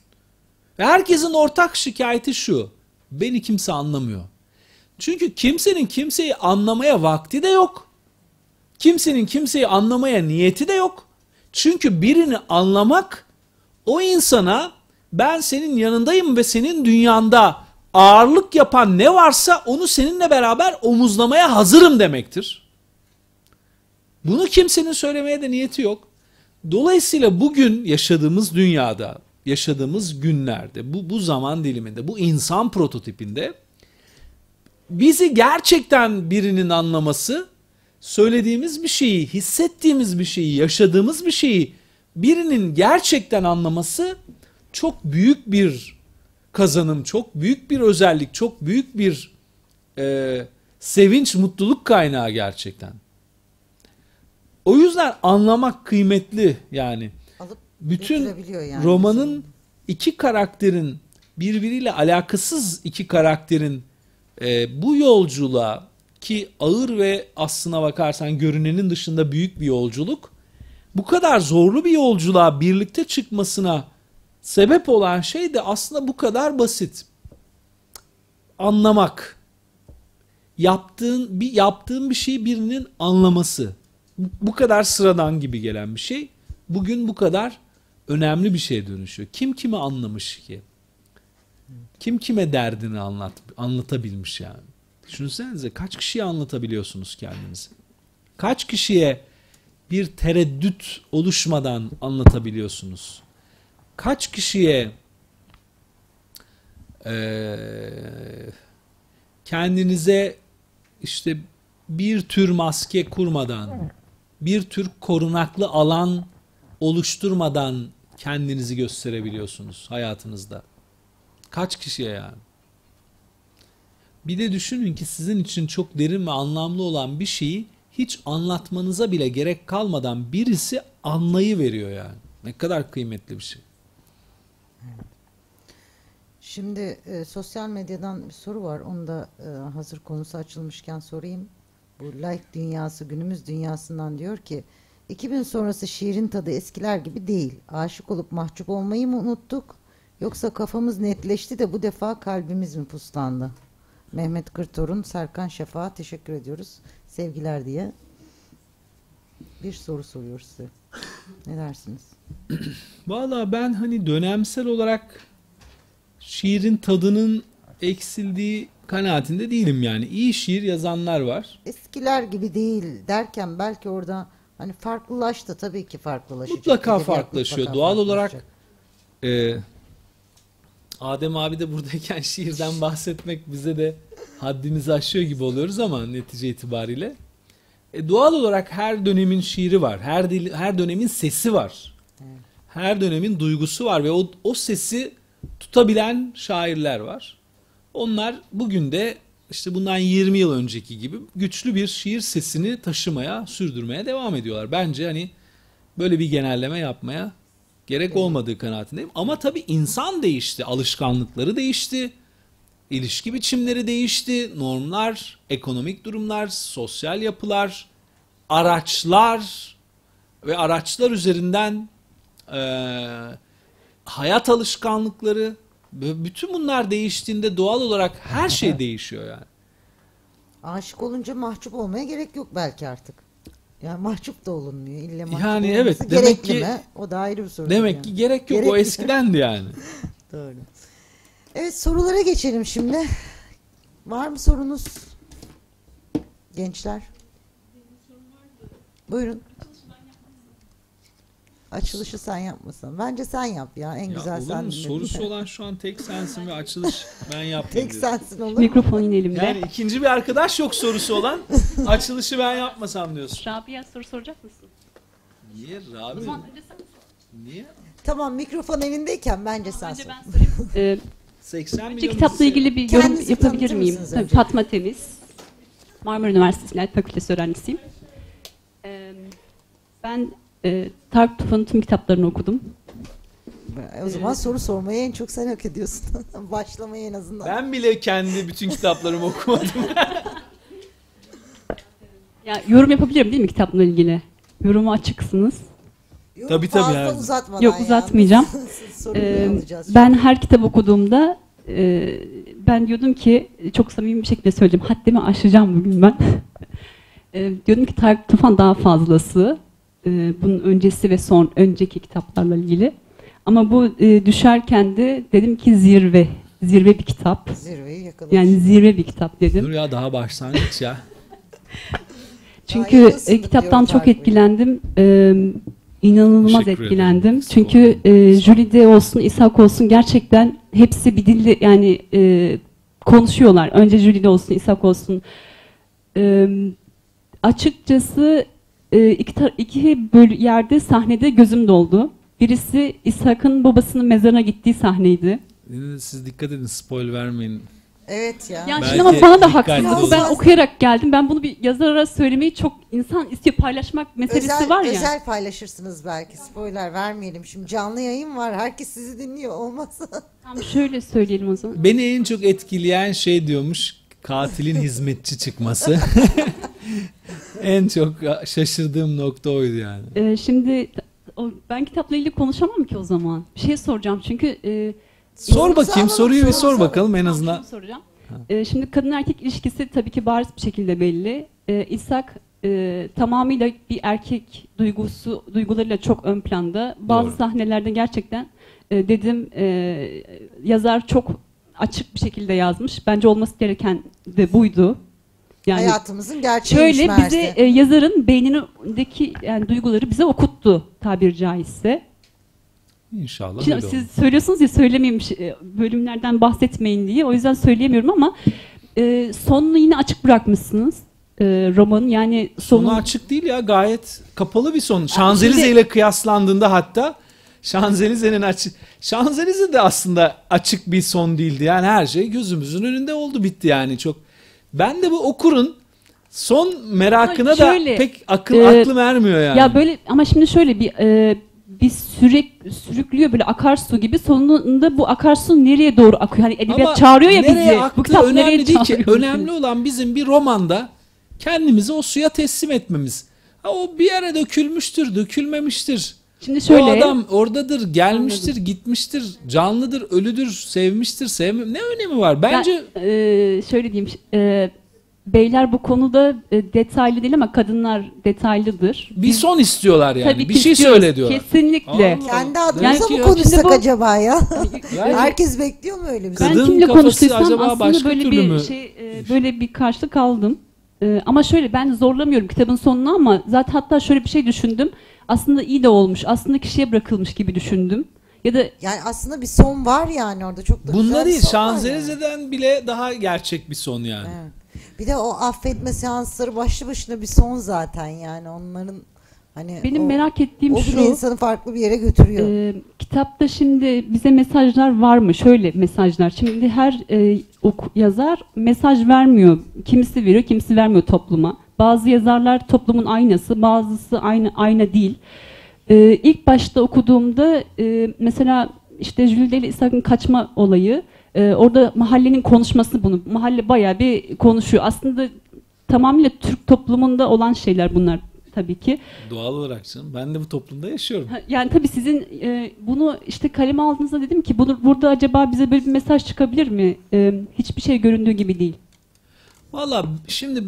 Ve herkesin ortak şikayeti şu. Beni kimse anlamıyor. Çünkü kimsenin kimseyi anlamaya vakti de yok. Kimsenin kimseyi anlamaya niyeti de yok. Çünkü birini anlamak o insana ben senin yanındayım ve senin dünyanda ağırlık yapan ne varsa onu seninle beraber omuzlamaya hazırım demektir. Bunu kimsenin söylemeye de niyeti yok. Dolayısıyla bugün yaşadığımız dünyada, yaşadığımız günlerde, bu, bu zaman diliminde, bu insan prototipinde bizi gerçekten birinin anlaması, söylediğimiz bir şeyi, hissettiğimiz bir şeyi, yaşadığımız bir şeyi birinin gerçekten anlaması çok büyük bir kazanım, çok büyük bir özellik, çok büyük bir e, sevinç, mutluluk kaynağı gerçekten. O yüzden anlamak kıymetli yani. Alıp Bütün yani romanın iki karakterin birbiriyle alakasız iki karakterin e, bu yolculuğa ki ağır ve aslına bakarsan görünenin dışında büyük bir yolculuk bu kadar zorlu bir yolculuğa birlikte çıkmasına sebep olan şey de aslında bu kadar basit. Anlamak. Yaptığın bir yaptığın bir şeyi birinin anlaması. Bu, kadar sıradan gibi gelen bir şey bugün bu kadar önemli bir şeye dönüşüyor. Kim kimi anlamış ki? Kim kime derdini anlat anlatabilmiş yani. Düşünsenize kaç kişiye anlatabiliyorsunuz kendinizi? Kaç kişiye bir tereddüt oluşmadan anlatabiliyorsunuz? Kaç kişiye eee, kendinize işte bir tür maske kurmadan, bir tür korunaklı alan oluşturmadan kendinizi gösterebiliyorsunuz hayatınızda? Kaç kişiye yani? Bir de düşünün ki sizin için çok derin ve anlamlı olan bir şeyi hiç anlatmanıza bile gerek kalmadan birisi anlayı veriyor yani. Ne kadar kıymetli bir şey. Şimdi e, sosyal medyadan bir soru var. Onu da e, hazır konusu açılmışken sorayım. Bu like dünyası günümüz dünyasından diyor ki 2000 sonrası şiirin tadı eskiler gibi değil. Aşık olup mahcup olmayı mı unuttuk? Yoksa kafamız netleşti de bu defa kalbimiz mi puslandı? Mehmet Kırtorun, Serkan Şafak'a teşekkür ediyoruz. Sevgiler diye bir soru soruyor size. Ne dersiniz? Valla ben hani dönemsel olarak şiirin tadının eksildiği kanaatinde değilim yani. İyi şiir yazanlar var. eskiler gibi değil derken belki orada hani farklılaştı tabii ki farklılaşacak. Mutlaka Edebiyat farklılaşıyor. mutlaka Doğal olarak. Ee, Adem abi de buradayken şiirden bahsetmek bize de haddimizi aşıyor gibi oluyoruz ama netice itibariyle. E, doğal olarak her dönemin şiiri var. Her dil, her dönemin sesi var. Her dönemin duygusu var ve o, o sesi tutabilen şairler var. Onlar bugün de işte bundan 20 yıl önceki gibi güçlü bir şiir sesini taşımaya, sürdürmeye devam ediyorlar. Bence hani böyle bir genelleme yapmaya gerek olmadığı kanaatindeyim. Ama tabii insan değişti, alışkanlıkları değişti, ilişki biçimleri değişti, normlar, ekonomik durumlar, sosyal yapılar, araçlar ve araçlar üzerinden e, hayat alışkanlıkları bütün bunlar değiştiğinde doğal olarak her şey değişiyor yani. Aşık olunca mahcup olmaya gerek yok belki artık. Yani mahcup da olunmuyor. İlle mahcup Yani evet, demek ki- mi? O da ayrı bir soru. Demek yani. ki gerek yok. O Gerek- eskidendi yani. Doğru. Evet sorulara geçelim şimdi. Var mı sorunuz? Gençler. Buyurun. Açılışı sen yapmasan. Bence sen yap ya. En Ya güzel olur sen mu? Sorusu olan şu an tek sensin ve açılış ben yapmayayım Tek diyorsun. sensin olur mu? Mikrofon yine elimde. Yani ikinci bir arkadaş yok sorusu olan açılışı ben yapmasam diyorsun. Rabia soru soracak mısın? Niye O Rabi? zaman önce sen Niye? Tamam mikrofon elindeyken bence sen Önce sor. ben sorayım. Ee, 80 önce milyon kitapla ilgili bir yorum Kendinizi yapabilir miyim? Tabii, önce? Fatma Temiz. Marmara Üniversitesi İlahiyat Fakültesi öğrencisiyim. Ee, ben e, Tarık Tufan'ın tüm kitaplarını okudum. O zaman soru sormayı en çok sen hak ediyorsun. Başlamayı en azından. Ben bile kendi bütün kitaplarımı okumadım. Ya yorum yapabilirim değil mi kitapla ilgili? Yoruma açıksınız. Yok, Tabii, tabii, fazla yani. uzatmadan Yok, ya. uzatmayacağım. Ee, ben her kitap okuduğumda e, ben diyordum ki çok samimi bir şekilde söyleyeceğim. Haddimi aşacağım bugün ben. e, diyordum ki Tarık Tufan daha fazlası. E, bunun öncesi ve son önceki kitaplarla ilgili. Ama bu e, düşerken de dedim ki zirve. Zirve bir kitap. Zirveyi yakalamış. Yani zirve bir kitap dedim. Dur ya daha başlangıç ya. Çünkü e, kitaptan çok etkilendim. E, inanılmaz Teşekkür ederim. etkilendim. Sağ Çünkü e, Jülide olsun, İshak olsun gerçekten hepsi bir dilde yani e, konuşuyorlar. Önce Jülide olsun, İshak olsun. E, açıkçası e, iki, iki böl yerde sahnede gözüm doldu. Birisi İshak'ın babasının mezarına gittiği sahneydi. Siz dikkat edin spoil vermeyin. Evet ya. Yani Belki şimdi ama bana da dikkatli haksızlık. olun. Ben okuyarak geldim. Ben bunu bir yazara söylemeyi çok insan istiyor paylaşmak meselesi özel, var ya. özel paylaşırsınız belki. Spoiler vermeyelim. Şimdi canlı yayın var. Herkes sizi dinliyor. Olmazsa. Tamam şöyle söyleyelim o zaman. Beni en çok etkileyen şey diyormuş katilin hizmetçi çıkması. en çok şaşırdığım nokta oydu yani. Ee, şimdi o, ben kitapla ilgili konuşamam ki o zaman. Bir şey soracağım çünkü e, Sor bakayım soruyu bir sor bakalım en azından. şunu soracağım. Ee, şimdi kadın erkek ilişkisi tabii ki bariz bir şekilde belli. Ee, İshak e, tamamıyla bir erkek duygusu duygularıyla çok ön planda. Bazı Doğru. sahnelerde gerçekten e, dedim e, yazar çok açık bir şekilde yazmış. Bence olması gereken de buydu. Yani Hayatımızın gerçeğiymiş Şöyle meğerse. bize e, yazarın beynindeki yani duyguları bize okuttu tabir caizse. İnşallah Şimdi öyle siz olur. söylüyorsunuz ya söylemeyeyim bölümlerden bahsetmeyin diye. O yüzden söyleyemiyorum ama e, sonunu yine açık bırakmışsınız e, romanın. Yani Sonu sonu açık değil ya gayet kapalı bir son. Şanzelize ile kıyaslandığında hatta Şanzelize'nin açık Şanzelize de aslında açık bir son değildi. Yani her şey gözümüzün önünde oldu bitti yani çok. Ben de bu okurun son merakına şöyle, da pek akıl e, aklım ermiyor yani. ya böyle ama şimdi şöyle bir e, bir sürek sürüklüyor böyle akarsu gibi sonunda bu akarsu nereye doğru akıyor? Hani edebiyat Ama çağırıyor ya nereye bizi. Bu kitap nereye önemli değil ki. Önemli olan bizim bir romanda kendimizi o suya teslim etmemiz. Ha, o bir yere dökülmüştür, dökülmemiştir. Şimdi şöyle O adam oradadır, gelmiştir, gitmiştir, canlıdır, ölüdür, sevmiştir, sevmem. Ne önemi var? Bence Ben, e, şöyle diyeyim. e, beyler bu konuda e, detaylı değil ama kadınlar detaylıdır. bir son istiyorlar yani. Tabii bir ki şey istiyoruz. söyle diyorlar. Kesinlikle. Allah. Kendi adımıza Belki mı konuşsak Şimdi bu- acaba ya? Yani Herkes bekliyor mu öyle bir şey? Ben Kadın kimle kafası konuştuysam acaba aslında başka böyle türlü bir mü? şey e, böyle bir karşılık aldım. E, ama şöyle ben zorlamıyorum kitabın sonunu ama zaten hatta şöyle bir şey düşündüm. Aslında iyi de olmuş. Aslında kişiye bırakılmış gibi düşündüm. Ya da Yani aslında bir son var yani orada çok da güzel Bunda bir değil, son var yani. Şanzelize'den bile daha gerçek bir son yani. Evet. Bir de o affetme seansları başlı başına bir son zaten yani onların hani benim o, merak ettiğim o şu. bile insanı farklı bir yere götürüyor. Ee, kitapta şimdi bize mesajlar var mı? Şöyle mesajlar. Şimdi her e, oku- yazar mesaj vermiyor. Kimisi veriyor, kimisi vermiyor topluma. Bazı yazarlar toplumun aynası, bazısı aynı ayna değil. Ee, ilk başta okuduğumda e, mesela işte ile İshak'ın kaçma olayı, e, orada mahallenin konuşması bunu. Mahalle bayağı bir konuşuyor. Aslında tamamıyla Türk toplumunda olan şeyler bunlar. tabii ki. Doğal olarak canım. Ben de bu toplumda yaşıyorum. Ha, Yani tabii sizin e, bunu işte kaleme aldığınızda dedim ki bunu burada acaba bize böyle bir mesaj çıkabilir mi? E, hiçbir şey göründüğü gibi değil. Valla şimdi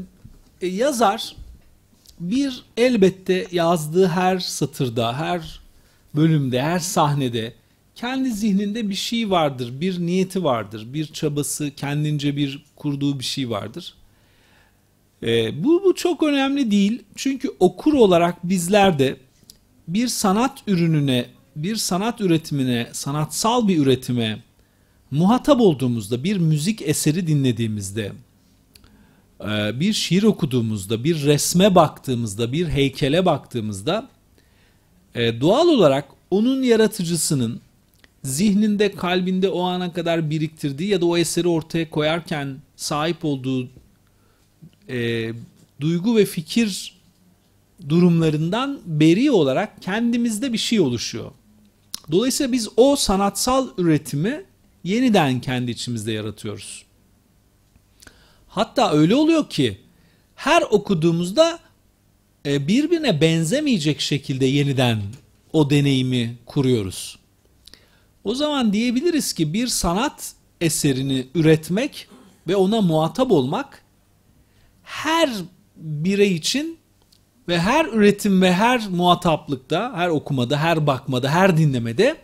e, yazar bir elbette yazdığı her satırda, her bölümde, her sahnede kendi zihninde bir şey vardır, bir niyeti vardır, bir çabası, kendince bir kurduğu bir şey vardır. E, bu, bu çok önemli değil. Çünkü okur olarak bizler de bir sanat ürününe, bir sanat üretimine, sanatsal bir üretime muhatap olduğumuzda, bir müzik eseri dinlediğimizde, e, bir şiir okuduğumuzda, bir resme baktığımızda, bir heykele baktığımızda e, doğal olarak onun yaratıcısının zihninde, kalbinde o ana kadar biriktirdiği ya da o eseri ortaya koyarken sahip olduğu e, duygu ve fikir durumlarından beri olarak kendimizde bir şey oluşuyor. Dolayısıyla biz o sanatsal üretimi yeniden kendi içimizde yaratıyoruz. Hatta öyle oluyor ki her okuduğumuzda e, birbirine benzemeyecek şekilde yeniden o deneyimi kuruyoruz. O zaman diyebiliriz ki bir sanat eserini üretmek ve ona muhatap olmak her birey için ve her üretim ve her muhataplıkta, her okumada, her bakmada, her dinlemede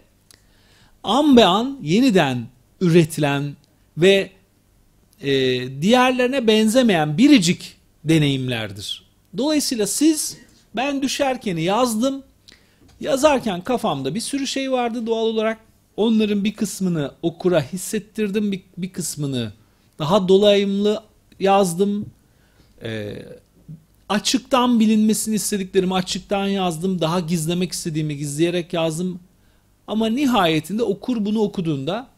an be an yeniden üretilen ve e, diğerlerine benzemeyen biricik deneyimlerdir. Dolayısıyla siz ben düşerken yazdım. Yazarken kafamda bir sürü şey vardı doğal olarak. Onların bir kısmını okura hissettirdim, bir, bir kısmını daha dolayımlı yazdım. Ee, açıktan bilinmesini istediklerimi açıktan yazdım. Daha gizlemek istediğimi gizleyerek yazdım. Ama nihayetinde okur bunu okuduğunda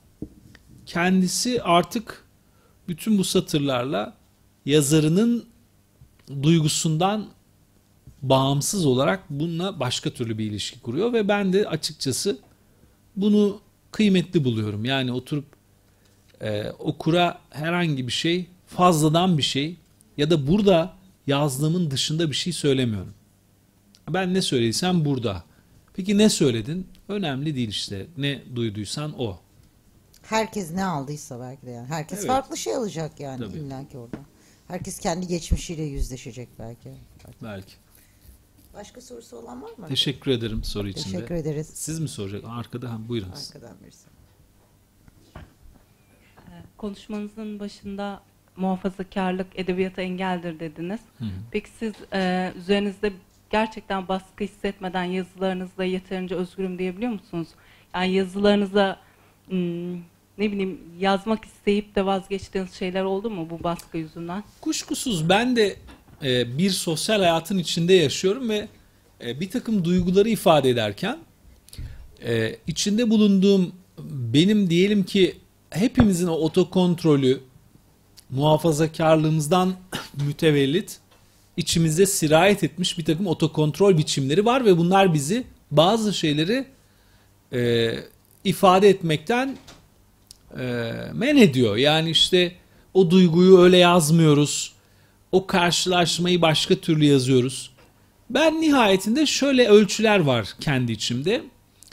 kendisi artık bütün bu satırlarla yazarının duygusundan bağımsız olarak bununla başka türlü bir ilişki kuruyor ve ben de açıkçası bunu kıymetli buluyorum. Yani oturup e, okura herhangi bir şey, fazladan bir şey ya da burada yazdığımın dışında bir şey söylemiyorum. Ben ne söylediysem burada. Peki ne söyledin? Önemli değil işte. Ne duyduysan o. Herkes ne aldıysa belki de yani. Herkes Evet. farklı şey alacak yani Tabii. illaki orada. Herkes kendi geçmişiyle yüzleşecek belki. Belki. Başka sorusu olan var mı? Teşekkür ederim soru için de. Teşekkür ederiz. Siz mi soracak? Arkada ha, buyurunuz. Arkadan birisi. Konuşmanızın başında muhafazakarlık edebiyata engeldir dediniz. Hı. Peki siz e, üzerinizde gerçekten baskı hissetmeden yazılarınızda yeterince özgürüm diyebiliyor musunuz? Yani yazılarınıza hmm, ne bileyim yazmak isteyip de vazgeçtiğiniz şeyler oldu mu bu baskı yüzünden? Kuşkusuz ben de e, bir sosyal hayatın içinde yaşıyorum ve e, bir takım duyguları ifade ederken e, içinde bulunduğum benim diyelim ki hepimizin o otokontrolü muhafazakarlığımızdan mütevellit içimizde sirayet etmiş bir takım otokontrol biçimleri var ve bunlar bizi bazı şeyleri e, ifade etmekten e, men ediyor. Yani işte o duyguyu öyle yazmıyoruz. O karşılaşmayı başka türlü yazıyoruz. Ben nihayetinde şöyle ölçüler var kendi içimde.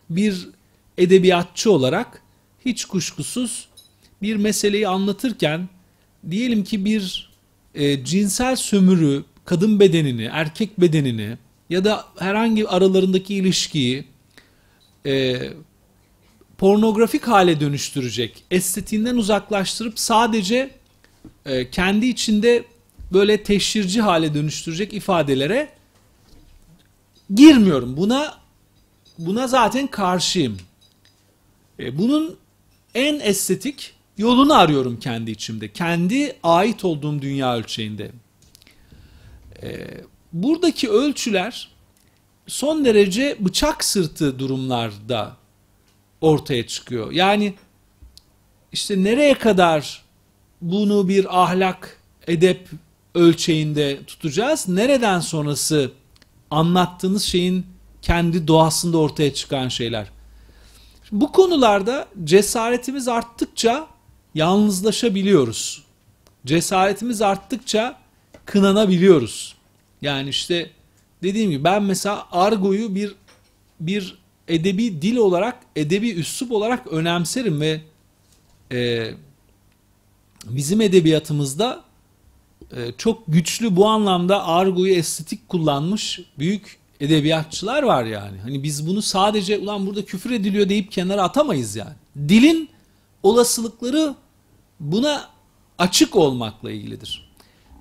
Bir edebiyatçı olarak hiç kuşkusuz bir meseleyi anlatırken diyelim ki bir e, cinsel sömürü, kadın bedenini, erkek bedenini ya da herhangi aralarındaki ilişkiyi e, pornografik hale dönüştürecek, estetiğinden uzaklaştırıp sadece e, kendi içinde böyle teşhirci hale dönüştürecek ifadelere girmiyorum. Buna buna zaten karşıyım. E, bunun en estetik yolunu arıyorum kendi içimde. Kendi ait olduğum dünya ölçeğinde. E, buradaki ölçüler son derece bıçak sırtı durumlarda ortaya çıkıyor. Yani işte nereye kadar bunu bir ahlak, edep ölçeğinde tutacağız? Nereden sonrası anlattığınız şeyin kendi doğasında ortaya çıkan şeyler? Bu konularda cesaretimiz arttıkça yalnızlaşabiliyoruz. Cesaretimiz arttıkça kınanabiliyoruz. Yani işte dediğim gibi ben mesela argoyu bir bir edebi dil olarak, edebi üslup olarak önemserim ve e, bizim edebiyatımızda çok güçlü bu anlamda argoyu estetik kullanmış büyük edebiyatçılar var yani. Hani biz bunu sadece ulan burada küfür ediliyor deyip kenara atamayız yani. Dilin olasılıkları buna açık olmakla ilgilidir.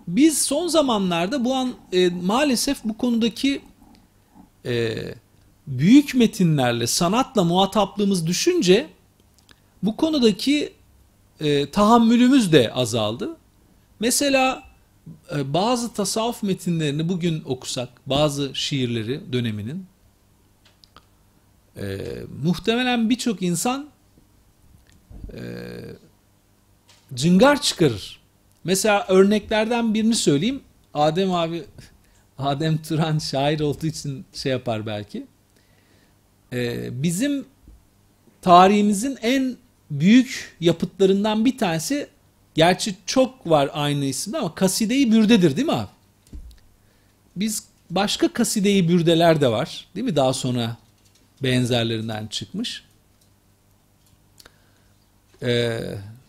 Biz son zamanlarda bu an e, maalesef bu konudaki e, büyük metinlerle, sanatla muhataplığımız düşünce bu konudaki e, tahammülümüz de azaldı. Mesela e, bazı tasavvuf metinlerini bugün okusak, bazı şiirleri döneminin e, muhtemelen birçok insan e, cıngar çıkarır. Mesela örneklerden birini söyleyeyim. Adem abi, Adem Turan şair olduğu için şey yapar belki. Ee, bizim tarihimizin en büyük yapıtlarından bir tanesi, gerçi çok var aynı isimde ama Kaside-i Bürde'dir değil mi abi? Biz başka Kaside-i Bürdeler de var değil mi? Daha sonra benzerlerinden çıkmış. Ee,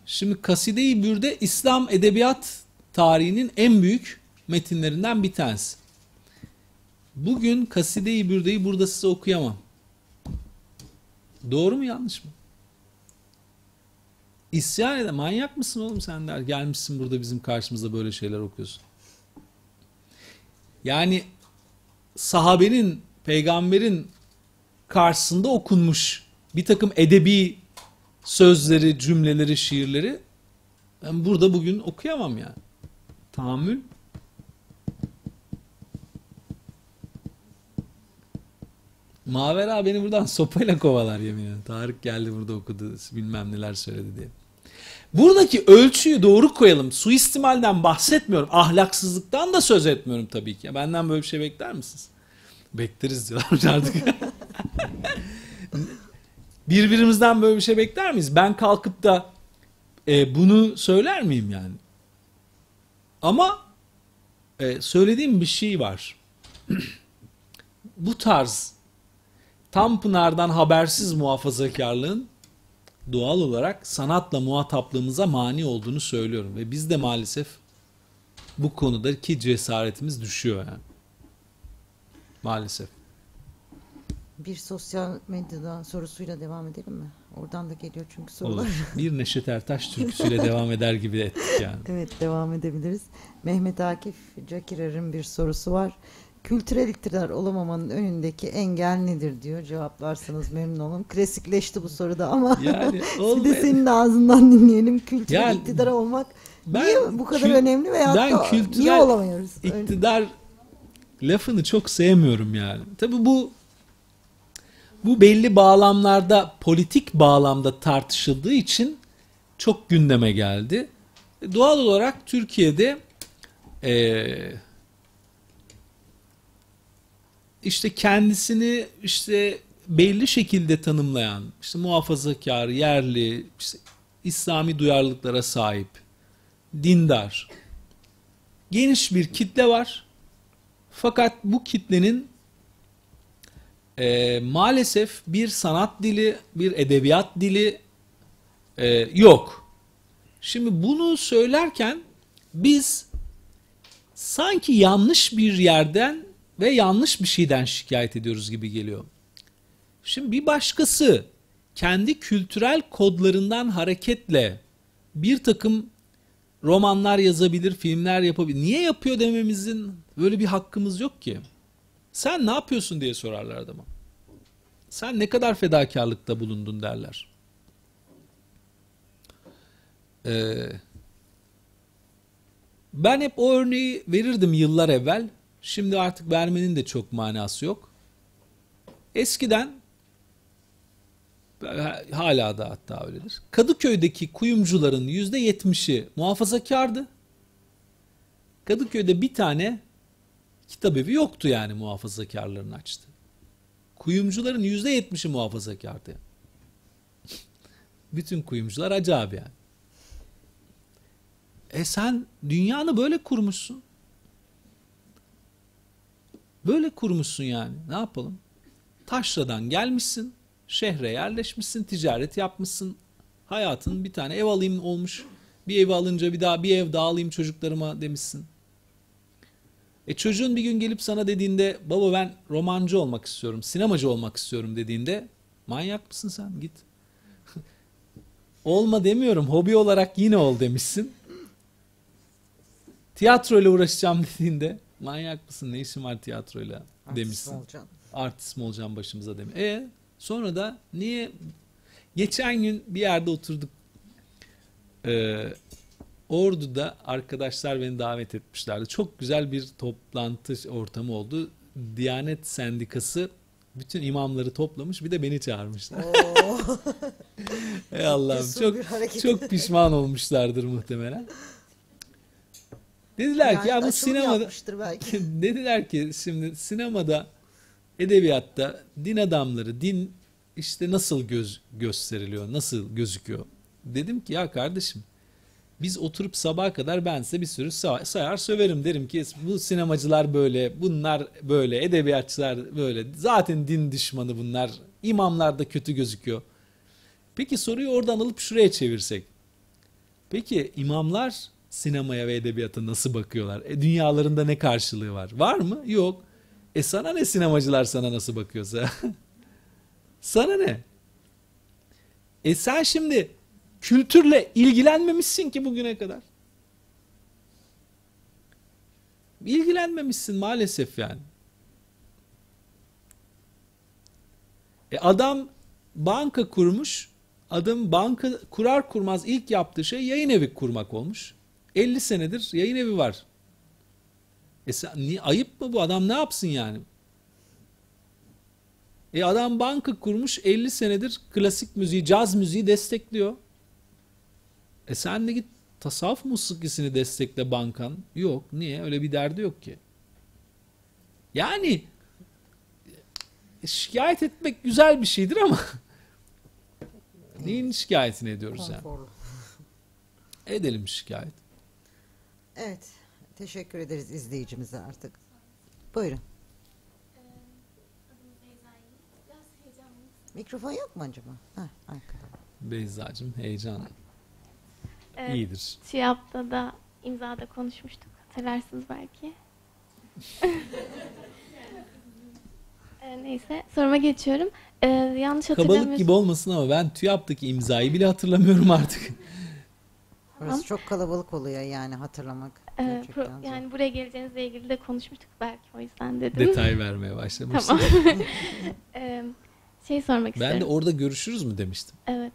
Şimdi Kaside-i Bürde İslam edebiyat tarihinin en büyük metinlerinden bir tanesi. Bugün Kaside-i Bürde'yi burada size okuyamam. Doğru mu yanlış mı? İsyan ede manyak mısın oğlum sen der. Gelmişsin burada bizim karşımızda böyle şeyler okuyorsun. Yani sahabenin, peygamberin karşısında okunmuş bir takım edebi sözleri, cümleleri, şiirleri ben burada bugün okuyamam yani. Tahammül. Mavera beni buradan sopayla kovalar yemin ederim. Tarık geldi burada okudu bilmem neler söyledi diye. Buradaki ölçüyü doğru koyalım. Suistimalden bahsetmiyorum. Ahlaksızlıktan da söz etmiyorum tabii ki. Benden böyle bir şey bekler misiniz? Bekleriz diyorlar artık. Birbirimizden böyle bir şey bekler miyiz? Ben kalkıp da e, bunu söyler miyim yani? Ama e, söylediğim bir şey var. Bu tarz Tanpınar'dan habersiz muhafazakarlığın doğal olarak sanatla muhataplığımıza mani olduğunu söylüyorum. Ve biz de maalesef bu konudaki cesaretimiz düşüyor yani. Maalesef. Bir sosyal medyadan sorusuyla devam edelim mi? Oradan da geliyor çünkü sorular. Olur. Bir Neşet Ertaş türküsüyle devam eder gibi ettik yani. Evet devam edebiliriz. Mehmet Akif Cakirer'in bir sorusu var. Kültürel iktidar olamamanın önündeki engel nedir diyor. Cevaplarsanız memnun olurum. Klasikleşti bu soruda ama Yani bir de senin ağzından dinleyelim. Kültürel Yani iktidar olmak ben niye bu kadar kül- önemli veya ben da kültürel niye olamıyoruz? İktidar lafını çok sevmiyorum yani. Tabi bu bu belli bağlamlarda politik bağlamda tartışıldığı için çok gündeme geldi. Doğal olarak Türkiye'de eee işte kendisini işte belli şekilde tanımlayan, işte muhafazakar, yerli, işte İslami duyarlılıklara sahip, dindar, geniş bir kitle var. Fakat bu kitlenin e, maalesef bir sanat dili, bir edebiyat dili e, yok. Şimdi bunu söylerken biz sanki yanlış bir yerden ve yanlış bir şeyden şikayet ediyoruz gibi geliyor. Şimdi bir başkası kendi kültürel kodlarından hareketle bir takım romanlar yazabilir, filmler yapabilir. Niye yapıyor dememizin böyle bir hakkımız yok ki. Sen ne yapıyorsun diye sorarlar adama. Sen ne kadar fedakarlıkta bulundun derler. Ee, ben hep o örneği verirdim yıllar evvel. Şimdi artık vermenin de çok manası yok. Eskiden hala da hatta öyledir. Kadıköy'deki kuyumcuların yüzde yetmişi muhafazakardı. Kadıköy'de bir tane kitabevi yoktu yani muhafazakarların açtı. Kuyumcuların yüzde yetmişi muhafazakardı. Bütün kuyumcular acı abi yani. E sen dünyanı böyle kurmuşsun. Böyle kurmuşsun yani. Ne yapalım? Taşra'dan gelmişsin, şehre yerleşmişsin, ticaret yapmışsın. Hayatın bir tane ev alayım olmuş. Bir ev alınca bir daha bir ev daha alayım çocuklarıma demişsin. E çocuğun bir gün gelip sana dediğinde baba ben romancı olmak istiyorum, sinemacı olmak istiyorum dediğinde manyak mısın sen git. Olma demiyorum hobi olarak yine ol demişsin. Tiyatroyla uğraşacağım dediğinde manyak mısın ne işin var tiyatroyla Artist demişsin. olacaksın. Artist mi olacağım başımıza demiş. E sonra da niye geçen gün bir yerde oturduk. Ee, Ordu'da arkadaşlar beni davet etmişlerdi. Çok güzel bir toplantı ortamı oldu. Diyanet Sendikası bütün imamları toplamış bir de beni çağırmışlar. Ey Allah'ım çok çok pişman olmuşlardır muhtemelen. Dediler ki ya bu sinemada belki. dediler ki şimdi sinemada edebiyatta din adamları din işte nasıl göz gösteriliyor nasıl gözüküyor? Dedim ki ya kardeşim biz oturup sabaha kadar ben size bir sürü sa- sayar söverim. Derim ki bu sinemacılar böyle bunlar böyle edebiyatçılar böyle. Zaten din düşmanı bunlar. İmamlar da kötü gözüküyor. Peki soruyu oradan alıp şuraya çevirsek. Peki imamlar sinemaya ve edebiyata nasıl bakıyorlar? E, dünyalarında ne karşılığı var? Var mı? Yok. E sana ne sinemacılar sana nasıl bakıyorsa? sana ne? E sen şimdi kültürle ilgilenmemişsin ki bugüne kadar. İlgilenmemişsin maalesef yani. E adam banka kurmuş. Adam banka kurar kurmaz ilk yaptığı şey yayın evi kurmak olmuş. 50 senedir yayın evi var. E sen, niye, ayıp mı bu adam ne yapsın yani? E adam banka kurmuş 50 senedir klasik müziği, caz müziği destekliyor. E sen de git tasavvuf musikisini destekle bankan. Yok. Niye? Öyle bir derdi yok ki. Yani şikayet etmek güzel bir şeydir ama neyin şikayetini ediyoruz yani? Edelim şikayet. Evet. Teşekkür ederiz izleyicimize artık. Buyurun. Mikrofon yok mu acaba? Heh, arkada. Beyzacığım heyecan Evet, iyidir. TÜYAP'ta da imzada konuşmuştuk. Hatırlarsınız belki. Ee, neyse soruma geçiyorum. Ee, yanlış Kabalık hatırlamıyorsam gibi olmasın ama ben TÜYAP'taki imzayı bile hatırlamıyorum artık. Orası çok kalabalık oluyor yani hatırlamak. e, Gerçekten pro- yani buraya geleceğinizle ilgili de konuşmuştuk belki o yüzden dedim. Detay vermeye başlamıştım. Tamam. Ee, şey sormak Ben de istiyorum. orada görüşürüz mü demiştim. Evet.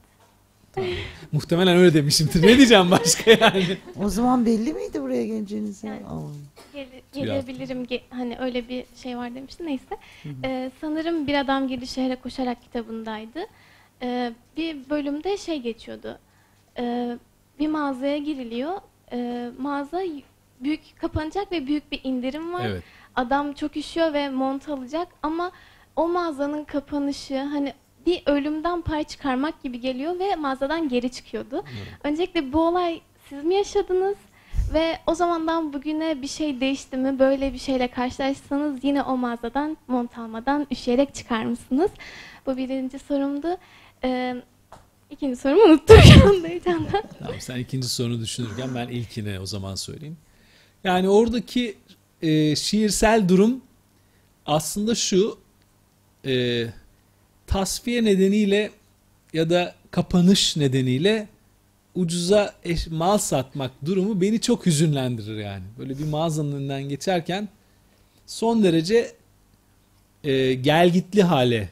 Muhtemelen öyle demişimdir. Ne diyeceğim başka yani? O zaman belli miydi buraya geleceğiniz? ya? Yani-. Gele- TÜYAP. gelebilirim ge- hani öyle bir şey var demişti neyse Ee, sanırım bir adam girdi şehre koşarak kitabındaydı Ee, bir bölümde şey geçiyordu Ee, bir mağazaya giriliyor Ee, mağaza büyük kapanacak ve büyük bir indirim var Evet. adam çok üşüyor ve mont alacak ama o mağazanın kapanışı hani bir ölümden pay çıkarmak gibi geliyor ve mağazadan geri çıkıyordu. Öncelikle bu olay siz mi yaşadınız? Ve o zamandan bugüne bir şey değişti mi? Böyle bir şeyle karşılaşsanız yine o mağazadan mont almadan üşüyerek çıkar mısınız? Bu birinci sorumdu. Ee, ikinci sorumu unuttum şu anda heyecandan. Tamam sen ikinci sorunu düşünürken ben ilkine o zaman söyleyeyim. Yani oradaki e, şiirsel durum aslında şu e, tasfiye nedeniyle ya da kapanış nedeniyle ucuza eş- mal satmak durumu beni çok hüzünlendirir yani. Böyle bir mağazanın önünden geçerken son derece e, gelgitli hale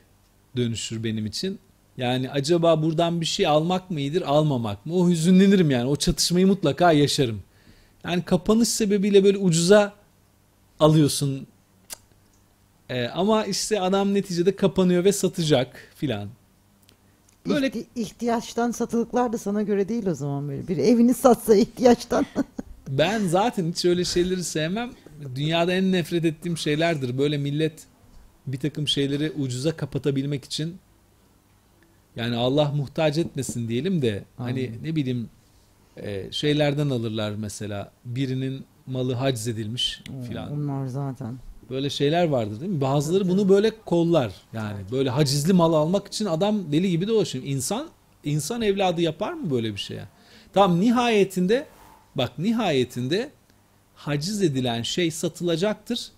dönüşür benim için. Yani acaba buradan bir şey almak mı iyidir, almamak mı? O hüzünlenirim yani. O çatışmayı mutlaka yaşarım. Yani kapanış sebebiyle böyle ucuza alıyorsun. E, ama işte adam neticede kapanıyor ve satacak filan. Böyle İhti- ihtiyaçtan satılıklar da sana göre değil o zaman böyle. Bir evini satsa ihtiyaçtan. Ben zaten hiç öyle şeyleri sevmem. Dünyada en nefret ettiğim şeylerdir. Böyle millet bir takım şeyleri ucuza kapatabilmek için yani Allah muhtaç etmesin diyelim de hani Amin. ne bileyim e, şeylerden alırlar mesela birinin malı haczedilmiş filan. Onlar zaten. Böyle şeyler vardır değil mi? Bazıları bunu böyle kollar. Yani böyle hacizli mal almak için adam deli gibi dolaşıyor. İnsan insan evladı yapar mı böyle bir şeye? Tamam nihayetinde bak nihayetinde haciz edilen şey satılacaktır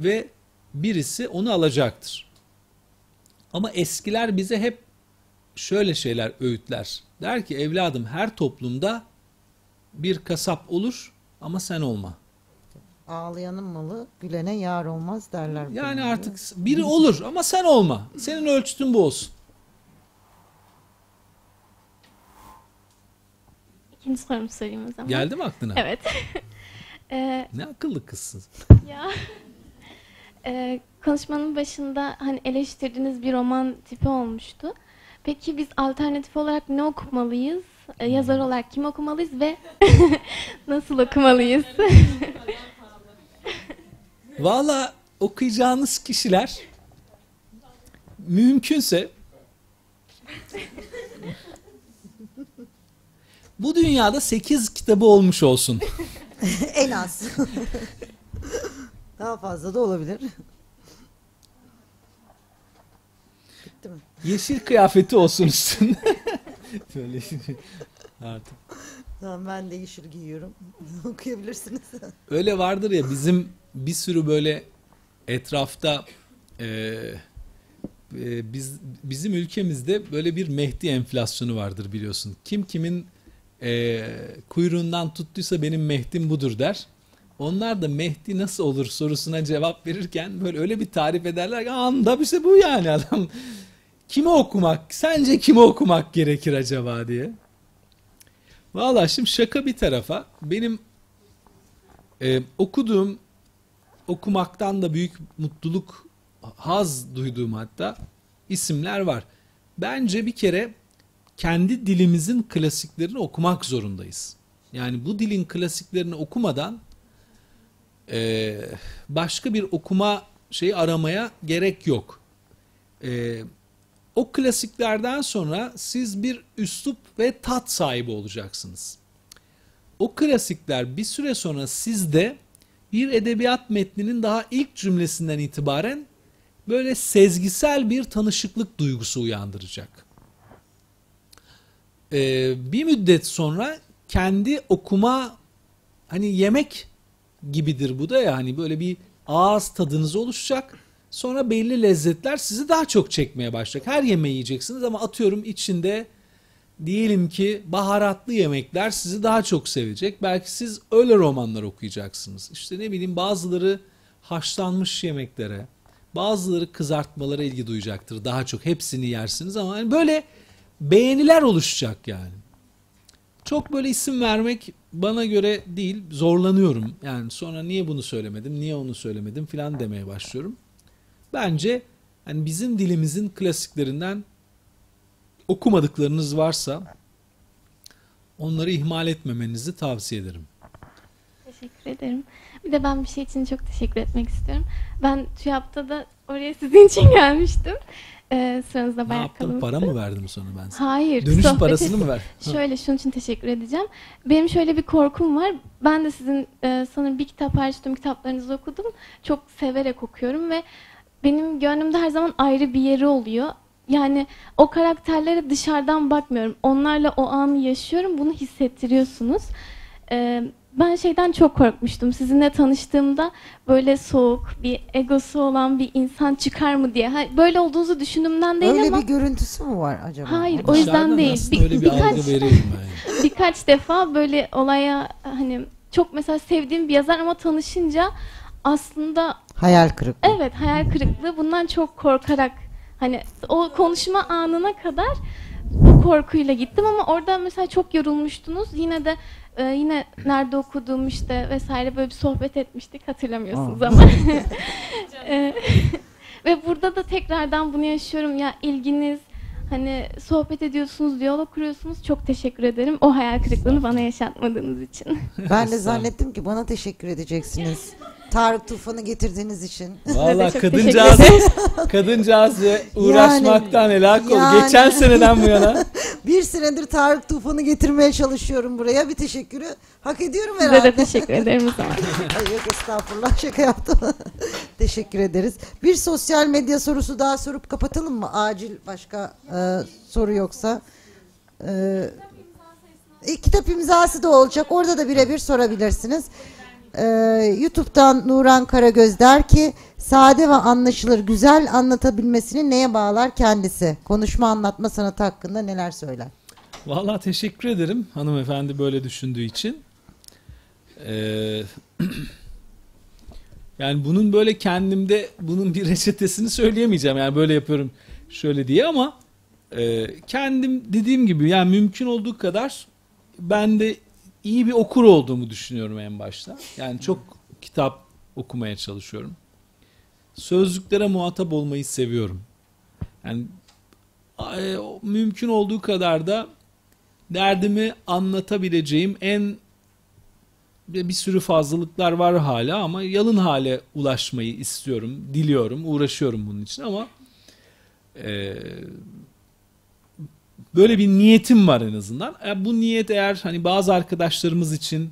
ve birisi onu alacaktır. Ama eskiler bize hep şöyle şeyler öğütler. Der ki evladım her toplumda bir kasap olur ama sen olma. Ağlayanın malı gülene yar olmaz derler. Yani konuda. artık biri olur ama sen olma. Senin ölçütün bu olsun. İkinci sorumu sorayım o zaman. Geldi mi aklına? Evet. Ee, Ne akıllı kızsın. ya Ee, konuşmanın başında hani eleştirdiğiniz bir roman tipi olmuştu. Peki biz alternatif olarak ne okumalıyız? Ee, yazar olarak kim okumalıyız ve nasıl okumalıyız? Valla okuyacağınız kişiler mümkünse bu dünyada 8 kitabı olmuş olsun. en az. Daha fazla da olabilir. Bitti mi? Yeşil kıyafeti olsun üstünde. Böyle artık. Tamam ben de yeşil giyiyorum. Okuyabilirsiniz. Öyle vardır ya bizim bir sürü böyle etrafta e, e, biz bizim ülkemizde böyle bir Mehdi enflasyonu vardır biliyorsun. Kim kimin e, kuyruğundan tuttuysa benim Mehdim budur der. Onlar da Mehdi nasıl olur sorusuna cevap verirken böyle öyle bir tarif ederler ki anda işte bu yani adam. Kimi okumak, sence kimi okumak gerekir acaba diye. Valla şimdi şaka bir tarafa benim ee, okuduğum, okumaktan da büyük mutluluk, haz duyduğum hatta isimler var. Bence bir kere kendi dilimizin klasiklerini okumak zorundayız. Yani bu dilin klasiklerini okumadan e, başka bir okuma şeyi aramaya gerek yok. E, o klasiklerden sonra siz bir üslup ve tat sahibi olacaksınız o klasikler bir süre sonra sizde bir edebiyat metninin daha ilk cümlesinden itibaren böyle sezgisel bir tanışıklık duygusu uyandıracak. Ee, bir müddet sonra kendi okuma hani yemek gibidir bu da ya hani böyle bir ağız tadınız oluşacak. Sonra belli lezzetler sizi daha çok çekmeye başlayacak. Her yemeği yiyeceksiniz ama atıyorum içinde diyelim ki baharatlı yemekler sizi daha çok sevecek. Belki siz öyle romanlar okuyacaksınız. İşte ne bileyim bazıları haşlanmış yemeklere, bazıları kızartmalara ilgi duyacaktır. Daha çok hepsini yersiniz ama hani böyle beğeniler oluşacak yani. Çok böyle isim vermek bana göre değil, zorlanıyorum. Yani sonra niye bunu söylemedim, niye onu söylemedim filan demeye başlıyorum. Bence hani bizim dilimizin klasiklerinden okumadıklarınız varsa onları ihmal etmemenizi tavsiye ederim. Teşekkür ederim. Bir de ben bir şey için çok teşekkür etmek istiyorum. Ben TÜYAP'ta da oraya sizin için gelmiştim. Ee, sıranızda Ne bayağı yaptım? kalabalıktı. Para mı verdim sonra ben sana? Hayır. Dönüş sohbet parasını mı ver? Şöyle şunun için teşekkür edeceğim. Benim şöyle bir korkum var. Ben de sizin e, sanırım bir kitap hariç tüm kitaplarınızı okudum. Çok severek okuyorum ve benim gönlümde her zaman ayrı bir yeri oluyor. Yani o karakterlere dışarıdan bakmıyorum. Onlarla o anı yaşıyorum. Bunu hissettiriyorsunuz. E, ben şeyden çok korkmuştum. Sizinle tanıştığımda böyle soğuk, bir egosu olan bir insan çıkar mı diye. Ha, Böyle olduğunuzu düşündüğümden değil Öyle ama bir görüntüsü mü var acaba? Hayır, o yüzden değil. Bir- öyle bir birkaç- algı ben. birkaç defa böyle olaya hani çok mesela sevdiğim bir yazar ama tanışınca aslında Hayal kırıklığı. evet hayal kırıklığı bundan çok korkarak hani o konuşma anına kadar bu korkuyla gittim ama orada mesela çok yorulmuştunuz. Yine de e, yine nerede okuduğum işte vesaire böyle bir sohbet etmiştik hatırlamıyorsunuz Aa. ama. E, ve burada da tekrardan bunu yaşıyorum ya ilginiz hani sohbet ediyorsunuz, diyalog kuruyorsunuz. Çok teşekkür ederim o hayal kırıklığını bana yaşatmadığınız için. Ben de zannettim ki bana teşekkür edeceksiniz. Tarık Tufan'ı getirdiğiniz için. Valla kadıncağız, kadıncağız uğraşmaktan helak oldu. yani. Geçen seneden bu yana bir senedir Tarık Tufan'ı getirmeye çalışıyorum buraya. Bir teşekkürü hak ediyorum Size herhalde. de teşekkür ederim o zaman. Ay yok estağfurullah şaka yaptım. Teşekkür ederiz. Bir sosyal medya sorusu daha sorup kapatalım mı? Acil başka e, soru yoksa. E, e, kitap imzası da olacak. Orada da birebir sorabilirsiniz. E, YouTube'dan Nuran Karagöz der ki sade ve anlaşılır güzel anlatabilmesini neye bağlar kendisi? Konuşma anlatma sanatı hakkında neler söyler? Vallahi teşekkür ederim hanımefendi böyle düşündüğü için. Ee, yani bunun böyle kendimde bunun bir reçetesini söyleyemeyeceğim. Yani böyle yapıyorum şöyle diye ama e, kendim dediğim gibi yani mümkün olduğu kadar ben de iyi bir okur olduğumu düşünüyorum en başta. Yani çok kitap okumaya çalışıyorum. Sözlüklere muhatap olmayı seviyorum. Yani mümkün olduğu kadar da derdimi anlatabileceğim en bir sürü fazlalıklar var hala ama yalın hale ulaşmayı istiyorum, diliyorum, uğraşıyorum bunun için ama e, böyle bir niyetim var en azından. E, bu niyet eğer hani bazı arkadaşlarımız için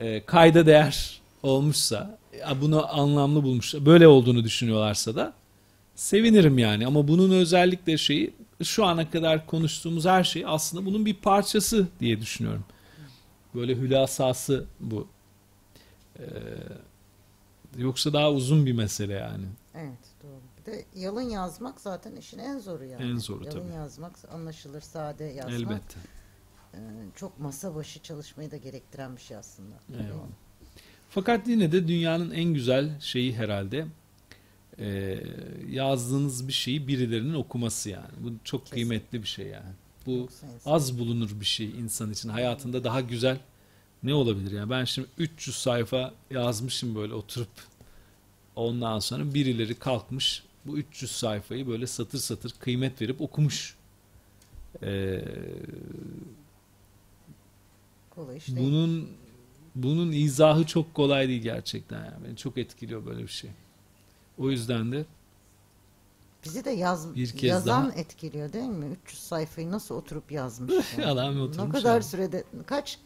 e, kayda değer olmuşsa, e, bunu anlamlı bulmuş, böyle olduğunu düşünüyorlarsa da sevinirim yani. Ama bunun özellikle şeyi şu ana kadar konuştuğumuz her şey aslında bunun bir parçası diye düşünüyorum. Böyle hülasası bu. Ee, yoksa daha uzun bir mesele yani. Evet. Bir de yalın yazmak zaten işin en zoru yani. En zoru yalın tabii. yazmak, anlaşılır, sade yazmak. Elbette. e, çok masa başı çalışmayı da gerektiren bir şey aslında. Eyvallah. Fakat yine de dünyanın en güzel şeyi herhalde e, yazdığınız bir şeyi birilerinin okuması yani. Bu çok Kesin. kıymetli bir şey yani. Bu az bulunur bir şey insan için. Hayatında daha güzel ne olabilir yani? Ben şimdi 300 sayfa yazmışım böyle oturup ondan sonra birileri kalkmış bu 300 sayfayı böyle satır satır kıymet verip okumuş. Ee, kolay iş değil. bunun bunun izahı çok kolay değil gerçekten yani. Beni çok etkiliyor böyle bir şey. O yüzden de Bizi de yaz, Bir kez yazan daha- etkiliyor değil mi? 300 sayfayı nasıl oturup yazmış? yani? Adam ne oturmuş kadar yani. sürede kaç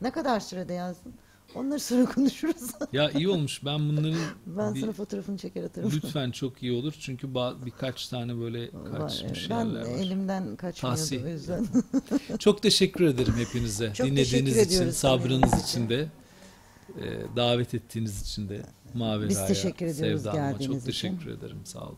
ne kadar sürede yazdın? Onları sonra konuşuruz. Ya iyi olmuş. Ben bunların ben bir- sana fotoğrafını çeker atarım. lütfen çok iyi olur. Çünkü ba- birkaç tane böyle Var, kaçmış ben yerler var. elimden kaçmıyordu Tavsiye. o yüzden. Çok teşekkür ederim hepinize. Çok Dinlediğiniz için, sabrınız için de, e, davet ettiğiniz için de Mavi Biz Raya, teşekkür ediyoruz Sevda Hanım'a geldiğiniz çok için. teşekkür ederim. Sağ olun.